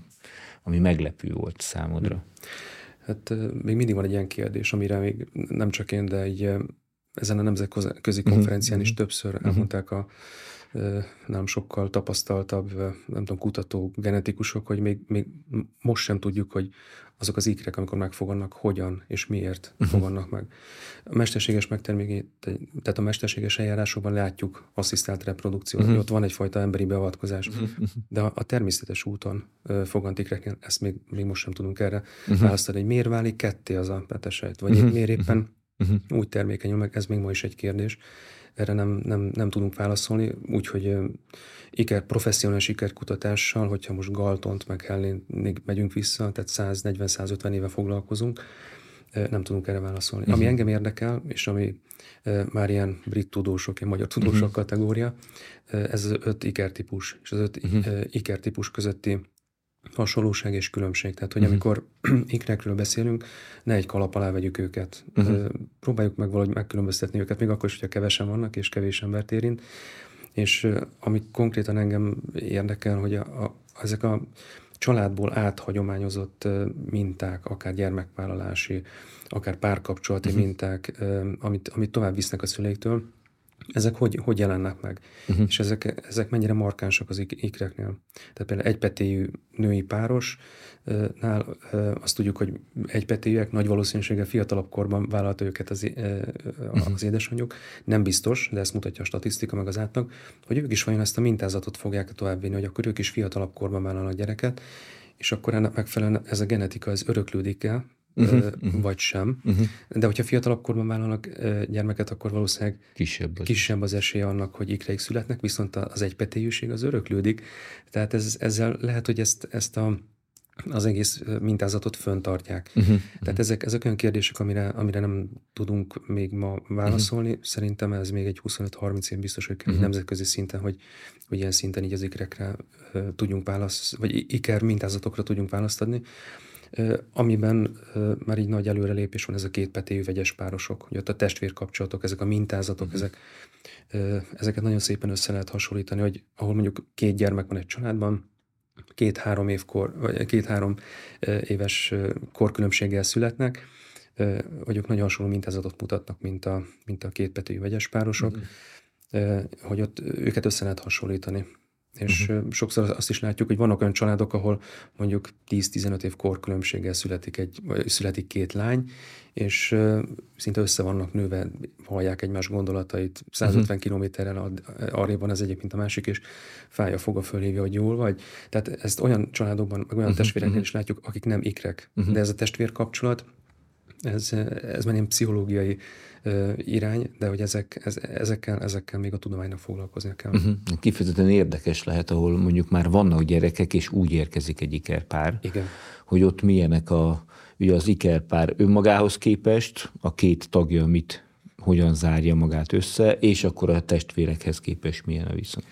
ami meglepő volt számodra? Hát még mindig van egy ilyen kérdés, amire még nem csak én, de egy, ezen a nemzetközi mhm. konferencián is mhm. többször mhm. elmondták a nem sokkal tapasztaltabb, nem tudom, kutató genetikusok, hogy még, még most sem tudjuk, hogy azok az ikrek, amikor megfogannak, hogyan és miért uh-huh. fogannak meg. A mesterséges megtermékét, tehát a mesterséges eljárásokban látjuk asszisztált reprodukciót, uh-huh. ott van egyfajta emberi beavatkozás, uh-huh. de a, a természetes úton uh, fogant ikreknél, ezt még, még most sem tudunk erre uh-huh. választani, hogy miért válik ketté az a petesejt, vagy uh-huh. miért éppen uh-huh. úgy termékenyül meg, ez még ma is egy kérdés erre nem, nem, nem tudunk válaszolni, úgyhogy iker, professzionális ikerkutatással, hogyha most Galtont meg Hellén megyünk vissza, tehát 140-150 éve foglalkozunk, nem tudunk erre válaszolni. Uh-huh. Ami mhm. engem érdekel, és ami már ilyen brit tudósok, ilyen magyar tudósok uh-huh. kategória, ez az öt ikertípus, és az öt uh-huh. ikertípus közötti hasonlóság és különbség. Tehát, hogy uh-huh. amikor ikrekről beszélünk, ne egy kalap alá vegyük őket. Uh-huh. Próbáljuk meg valahogy megkülönböztetni őket, még akkor is, hogyha kevesen vannak és kevés embert érint. És ami konkrétan engem érdekel, hogy a, a, ezek a családból áthagyományozott minták, akár gyermekvállalási, akár párkapcsolati uh-huh. minták, amit, amit tovább visznek a szüleiktől, ezek hogy, hogy jelennek meg, uh-huh. és ezek, ezek mennyire markánsak az ikreknél. Tehát például egypetéjű női párosnál azt tudjuk, hogy egypetéjűek nagy valószínűséggel fiatalabb korban vállalta őket az, uh-huh. az édesanyjuk. Nem biztos, de ezt mutatja a statisztika meg az átlag, hogy ők is vajon ezt a mintázatot fogják továbbvinni, hogy akkor ők is fiatalabb korban vállalnak gyereket, és akkor ennek megfelelően ez a genetika ez öröklődik el, uh-huh, uh-huh. vagy sem. Uh-huh. De hogyha fiatalabb korban vállalnak gyermeket, akkor valószínűleg kisebb az, kisebb az esélye annak, hogy ikreik születnek, viszont az egypetéjűség az öröklődik. Tehát ez, ezzel lehet, hogy ezt, ezt a az egész mintázatot föntartják. Uh-huh, Tehát ezek, ezek olyan kérdések, amire, amire nem tudunk még ma válaszolni. Uh-huh. Szerintem ez még egy 25-30 év biztos, hogy uh-huh. nemzetközi szinten, hogy, hogy ilyen szinten így az ikrekre uh, tudjunk választ, vagy iker mintázatokra tudjunk választ adni amiben már így nagy előrelépés van ez a két petéjű vegyes párosok, hogy ott a testvérkapcsolatok, ezek a mintázatok, uh-huh. ezek, ezeket nagyon szépen össze lehet hasonlítani, hogy ahol mondjuk két gyermek van egy családban, két-három évkor, vagy két-három éves korkülönbséggel születnek, hogy ők nagyon hasonló mintázatot mutatnak, mint a, mint a két petéjű vegyes párosok, uh-huh. hogy ott őket össze lehet hasonlítani. És uh-huh. sokszor azt is látjuk, hogy vannak olyan családok, ahol mondjuk 10-15 év korkülönbséggel születik, egy, vagy születik két lány, és szinte össze vannak nőve, hallják egymás gondolatait, 150 uh-huh. kilométerrel arrébb van az egyik, mint a másik, és fája foga fölhívja, hogy jól vagy. Tehát ezt olyan családokban, meg olyan uh-huh. testvéreknél is látjuk, akik nem ikrek. Uh-huh. De ez a testvér kapcsolat, ez, ez már ilyen pszichológiai irány, de hogy ezek, ez, ezekkel, ezekkel még a tudománynak foglalkoznia kell. Uh-huh. Kifejezetten érdekes lehet, ahol mondjuk már vannak gyerekek, és úgy érkezik egy ikerpár, Igen. hogy ott milyenek a, ugye az ikerpár önmagához képest, a két tagja mit, hogyan zárja magát össze, és akkor a testvérekhez képest milyen a viszony.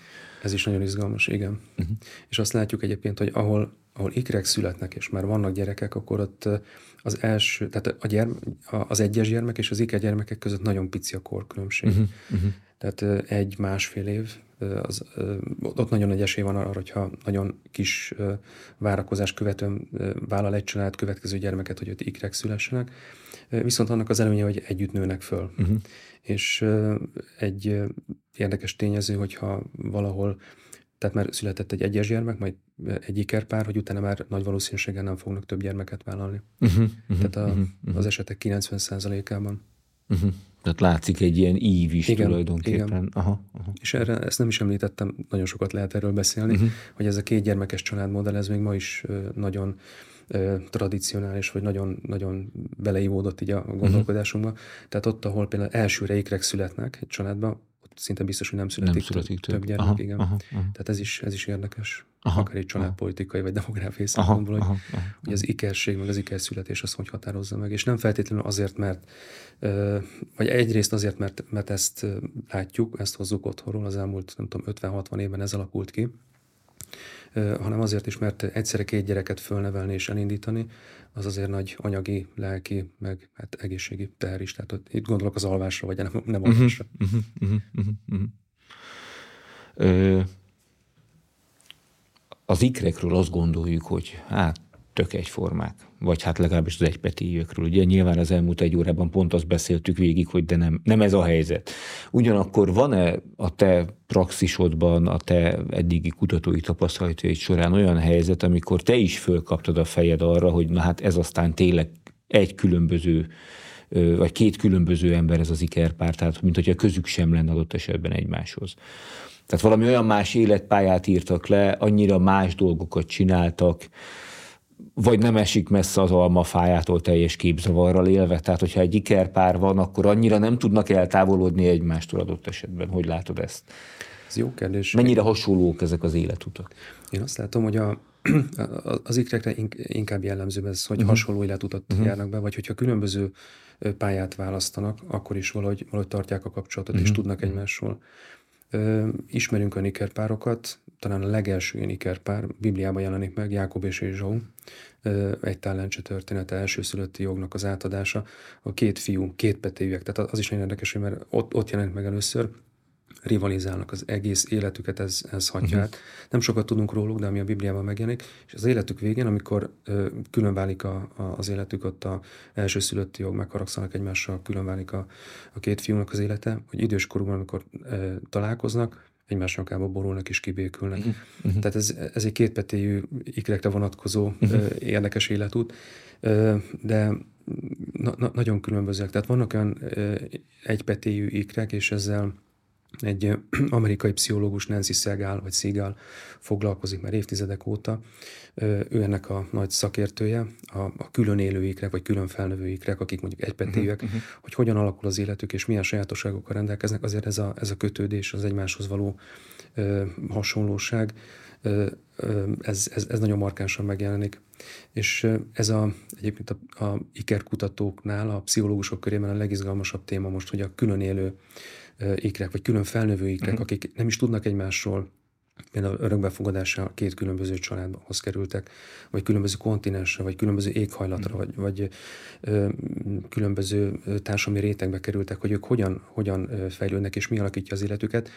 Ez is nagyon izgalmas, igen. Uh-huh. És azt látjuk egyébként, hogy ahol, ahol ikrek születnek, és már vannak gyerekek, akkor ott az első, tehát a gyerm, az egyes gyermek és az iker gyermekek között nagyon pici a korkülönbség. Uh-huh, uh-huh. Tehát egy-másfél év, az, ott nagyon nagy esély van arra, hogyha nagyon kis várakozás követően vállal egy család következő gyermeket, hogy ott ikrek szülessenek. Viszont annak az előnye, hogy együtt nőnek föl. Uh-huh. És egy érdekes tényező, hogyha valahol tehát már született egy egyes gyermek, majd egy ikerpár, hogy utána már nagy valószínűséggel nem fognak több gyermeket vállalni. Uh-huh, uh-huh, Tehát a, uh-huh. az esetek 90%-ában. Uh-huh. Tehát látszik egy ilyen ív is igen, tulajdonképpen. Igen. Aha, aha. És erre, ezt nem is említettem, nagyon sokat lehet erről beszélni, uh-huh. hogy ez a két gyermekes családmodell, ez még ma is nagyon tradicionális, vagy nagyon, nagyon beleívódott így a gondolkodásunkba. Uh-huh. Tehát ott, ahol például elsőre ikrek születnek egy családban, szinte biztos, hogy nem születik, nem születik több, több gyermek, aha, igen. Aha, aha. Tehát ez is, ez is érdekes, aha, akár egy családpolitikai vagy demográfiai szempontból, hogy, hogy az ikerség, meg az ikerszületés azt hogy határozza meg. És nem feltétlenül azért, mert, vagy egyrészt azért, mert, mert ezt látjuk, ezt hozzuk otthonról, az elmúlt, nem tudom, 50-60 évben ez alakult ki, hanem azért is, mert egyszerre két gyereket fölnevelni és elindítani, az azért nagy anyagi, lelki, meg hát egészségi teher is. Tehát ott, itt gondolok az alvásra, vagy nem, nem alvásra. Uh-huh, uh-huh, uh-huh, uh-huh. Ö, az ikrekről azt gondoljuk, hogy hát tök egyformák, vagy hát legalábbis az egypetéjükről. Ugye nyilván az elmúlt egy órában pont azt beszéltük végig, hogy de nem, nem ez a helyzet. Ugyanakkor van-e a te praxisodban, a te eddigi kutatói tapasztalataid során olyan helyzet, amikor te is fölkaptad a fejed arra, hogy na hát ez aztán tényleg egy különböző vagy két különböző ember ez az ikerpár, tehát mint hogyha közük sem lenne adott esetben egymáshoz. Tehát valami olyan más életpályát írtak le, annyira más dolgokat csináltak, vagy nem esik messze az almafájától teljes képzavarral élve. Tehát, hogyha egy ikerpár van, akkor annyira nem tudnak eltávolodni egymástól adott esetben. Hogy látod ezt? Ez jó kérdés. Mennyire hasonlók ezek az életutak? Én azt látom, hogy a, az ikrekre inkább jellemző ez, hogy uh-huh. hasonló életutat uh-huh. járnak be, vagy hogyha különböző pályát választanak, akkor is valahogy, valahogy tartják a kapcsolatot, uh-huh. és tudnak egymásról. Ismerünk olyan ikerpárokat, talán a legelső ilyen ikerpár, Bibliában jelenik meg, Jákob és Ézsau, egy tálencse története, elsőszülötti jognak az átadása, a két fiú, két petéjűek, tehát az is nagyon érdekes, mert ott, ott jelent meg először, rivalizálnak, az egész életüket ez, ez hatja uh-huh. Nem sokat tudunk róluk, de ami a Bibliában megjelenik, és az életük végén, amikor ö, különválik a, a, az életük, ott a elsőszülötti jog megharagszanak egymással, különválik a, a két fiúnak az élete, hogy időskorúban, amikor ö, találkoznak, egymás nyakába borulnak és kibékülnek. Uh-huh. Tehát ez, ez egy kétpetéjű ikrekre vonatkozó uh-huh. érdekes életút, de na, na, nagyon különbözőek. Tehát vannak olyan egypetéjű ikrek, és ezzel egy amerikai pszichológus Nancy Segal, vagy Segal foglalkozik már évtizedek óta. Ő ennek a nagy szakértője, a, a külön élőikrek, vagy külön felnövőikrek, akik mondjuk egypetéjűek, uh-huh. hogy hogyan alakul az életük, és milyen sajátosságokkal rendelkeznek. Azért ez a, ez a kötődés, az egymáshoz való ö, hasonlóság, ö, ö, ez, ez, ez nagyon markánsan megjelenik. És ez a, egyébként a, a ikerkutatóknál, a pszichológusok körében a legizgalmasabb téma most, hogy a külön élő ikrek, vagy külön felnövő ikrek, uh-huh. akik nem is tudnak egymásról, például örökbefogadásra két különböző családhoz kerültek, vagy különböző kontinensre, vagy különböző éghajlatra, uh-huh. vagy, vagy ö, különböző társadalmi rétegbe kerültek, hogy ők hogyan, hogyan fejlődnek, és mi alakítja az életüket.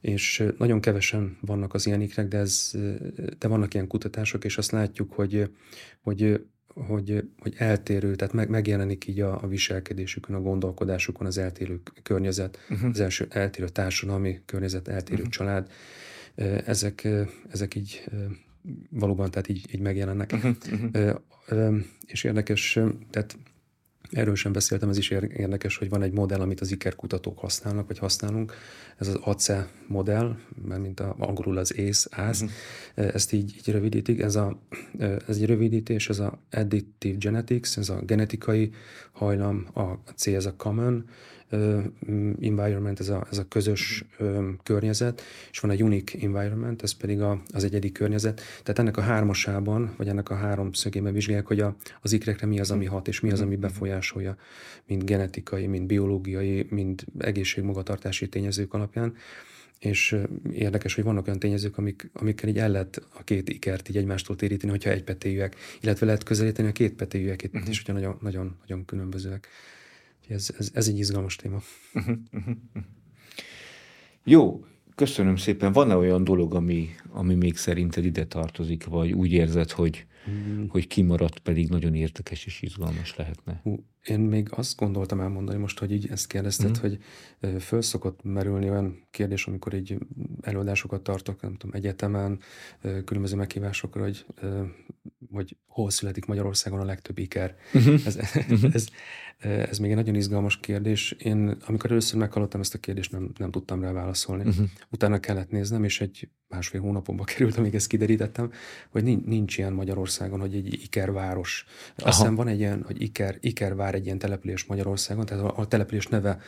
És nagyon kevesen vannak az ilyen ikrek, de, ez, de vannak ilyen kutatások, és azt látjuk, hogy, hogy hogy, hogy eltérő, tehát meg, megjelenik így a, a viselkedésükön, a gondolkodásukon az eltérő környezet, uh-huh. az első eltérő társadalmi környezet, eltérő uh-huh. család. Ezek, ezek így valóban tehát így, így megjelennek. Uh-huh. És érdekes, tehát Erről sem beszéltem, ez is érdekes, hogy van egy modell, amit az ikerkutatók használnak, vagy használunk. Ez az ACE modell, mert mint a, angolul az ACE, ACE. Uh-huh. ezt így, így rövidítik. Ez, a, ez egy rövidítés, ez a Additive Genetics, ez a genetikai hajlam, a C ez a Common, environment, ez a, ez a közös környezet, és van egy unique environment, ez pedig a, az egyedi környezet. Tehát ennek a hármasában, vagy ennek a három szögében vizsgálják, hogy a, az ikrekre mi az, ami hat, és mi az, ami befolyásolja, mind genetikai, mind biológiai, mind egészségmagatartási tényezők alapján és érdekes, hogy vannak olyan tényezők, amik, amikkel így el lehet a két ikert így egymástól téríteni, hogyha egypetéjűek, illetve lehet közelíteni a két petéjűek, uh-huh. és hogyha nagyon, nagyon, nagyon különbözőek ez, ez, ez egy izgalmas téma. Jó, köszönöm szépen. Van-e olyan dolog, ami, ami még szerinted ide tartozik, vagy úgy érzed, hogy, mm. hogy kimaradt, pedig nagyon érdekes és izgalmas lehetne? Én még azt gondoltam elmondani most, hogy így ezt kérdezted, mm. hogy föl szokott merülni olyan kérdés, amikor így előadásokat tartok, nem tudom, egyetemen, különböző meghívásokra, hogy, hogy hol születik Magyarországon a legtöbb iker. Uh-huh. Ez, uh-huh. ez, ez még egy nagyon izgalmas kérdés. Én, amikor először meghallottam ezt a kérdést, nem, nem tudtam rá válaszolni. Uh-huh. Utána kellett néznem, és egy másfél hónapomba került, amíg ezt kiderítettem, hogy nincs, nincs ilyen Magyarországon, hogy egy ikerváros. Azt hiszem van egy ilyen, hogy iker, ikervár egy ilyen település Magyarországon, tehát a, a település neve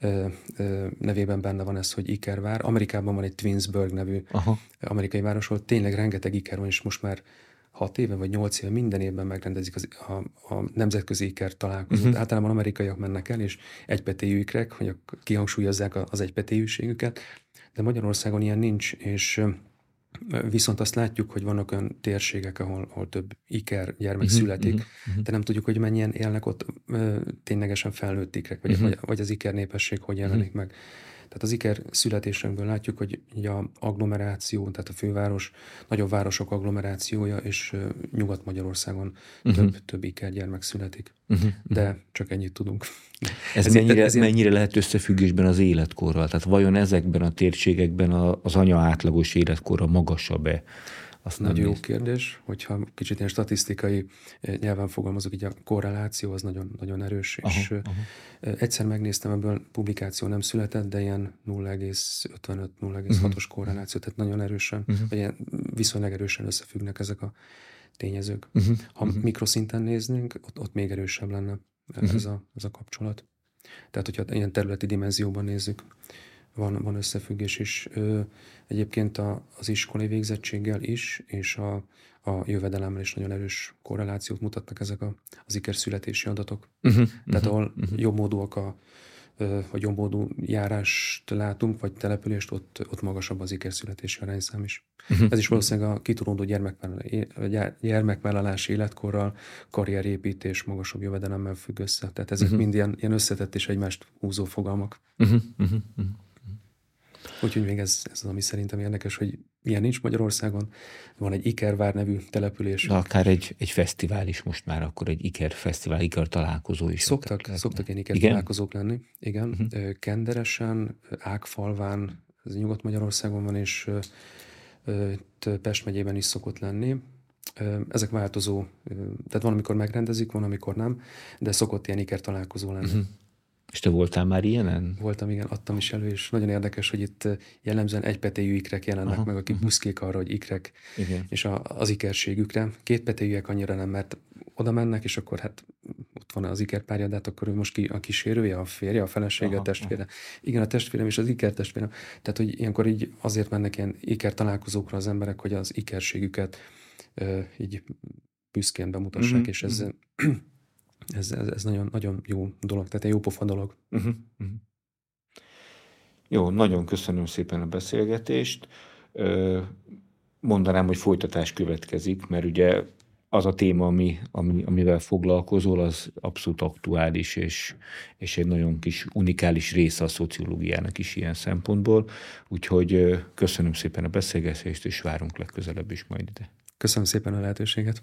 ö, ö, nevében benne van ez, hogy Ikervár. Amerikában van egy Twinsburg nevű Aha. amerikai város, ahol tényleg rengeteg iker van, és most már hat éve vagy nyolc éve minden évben megrendezik az, a, a nemzetközi iker találkozót. Uh-huh. Általában amerikaiak mennek el, és egypetéjű ikrek, hogy kihangsúlyozzák az egypetéjűségüket, de Magyarországon ilyen nincs, és Viszont azt látjuk, hogy vannak olyan térségek, ahol, ahol több iker gyermek uh-huh, születik, uh-huh, de nem tudjuk, hogy mennyien élnek ott ö, ténylegesen felnőtt ikrek, vagy, uh-huh. vagy, vagy az iker népesség hogy jelenik uh-huh. meg. Tehát az iker születésünkből látjuk, hogy a agglomeráció, tehát a főváros, nagyobb városok agglomerációja, és Nyugat-Magyarországon uh-huh. több, több iker gyermek születik. Uh-huh. De csak ennyit tudunk. Ez, ez mennyire, ez mennyire lehet összefüggésben az életkorral? Tehát vajon ezekben a térségekben az anya átlagos életkora magasabb-e? Azt nagyon jó kérdés, hogyha kicsit ilyen statisztikai eh, nyelven fogalmazok, így a korreláció az nagyon, nagyon erős, aha, és aha. Eh, egyszer megnéztem, ebből publikáció nem született, de ilyen 0,55-0,6-os uh-huh. Mhm. korreláció, tehát nagyon erősen, uh-huh. vagy ilyen viszonylag erősen összefüggnek ezek a tényezők. Uh-huh. Ha uh-huh. mikroszinten néznénk, ott, ott még erősebb lenne uh-huh. ez, a, ez a kapcsolat. Tehát, hogyha ilyen területi dimenzióban nézzük, van, van összefüggés is. Ö, egyébként a, az iskolai végzettséggel is, és a, a jövedelemmel is nagyon erős korrelációt mutatnak ezek a, az ikerszületési adatok. Uh-huh, Tehát uh-huh, ahol uh-huh. jobb módúak a, vagy jobbódú járást látunk, vagy települést, ott, ott magasabb az ikerszületési arányszám is. Uh-huh. Ez is valószínűleg a kitudódó gyermekvállalási életkorral, karrierépítés, magasabb jövedelemmel függ össze. Tehát ezek uh-huh. mind ilyen, ilyen összetett és egymást húzó fogalmak. Uh-huh. Uh-huh. Úgyhogy még ez, ez az, ami szerintem érdekes, hogy ilyen nincs Magyarországon. Van egy Ikervár nevű település. De akár egy, egy fesztivál is most már, akkor egy Iker fesztivál, Iker találkozó is. Szoktak, szoktak ilyen Iker Igen? találkozók lenni. Igen. Uh-huh. Kenderesen, Ágfalván, ez Nyugat-Magyarországon van, és Pest megyében is szokott lenni. Ezek változó, tehát van, amikor megrendezik, van, amikor nem, de szokott ilyen iker találkozó lenni. Uh-huh. És te voltál már ilyenen? Voltam, igen, adtam is elő, és nagyon érdekes, hogy itt jellemzően egypetéjű ikrek jelennek Aha, meg, akik uh-huh. buszkék arra, hogy ikrek, igen. és a, az ikerségükre. Kétpetéjűek annyira nem, mert oda mennek, és akkor hát ott van az ikerpárja, de hát akkor ő most ki a kísérője, a férje, a felesége, aha, a testvére. Aha. Igen, a testvérem és az iker testvérem. Tehát, hogy ilyenkor így azért mennek ilyen iker találkozókra az emberek, hogy az ikerségüket uh, így büszkén bemutassák, uh-huh, és ez, uh-huh. ez, ez, ez nagyon, nagyon jó dolog, tehát egy jó pofa dolog. Uh-huh, uh-huh. Jó, nagyon köszönöm szépen a beszélgetést. Mondanám, hogy folytatás következik, mert ugye az a téma, ami, ami, amivel foglalkozol, az abszolút aktuális, és, és egy nagyon kis unikális része a szociológiának is ilyen szempontból. Úgyhogy köszönöm szépen a beszélgetést, és várunk legközelebb is majd ide. Köszönöm szépen a lehetőséget.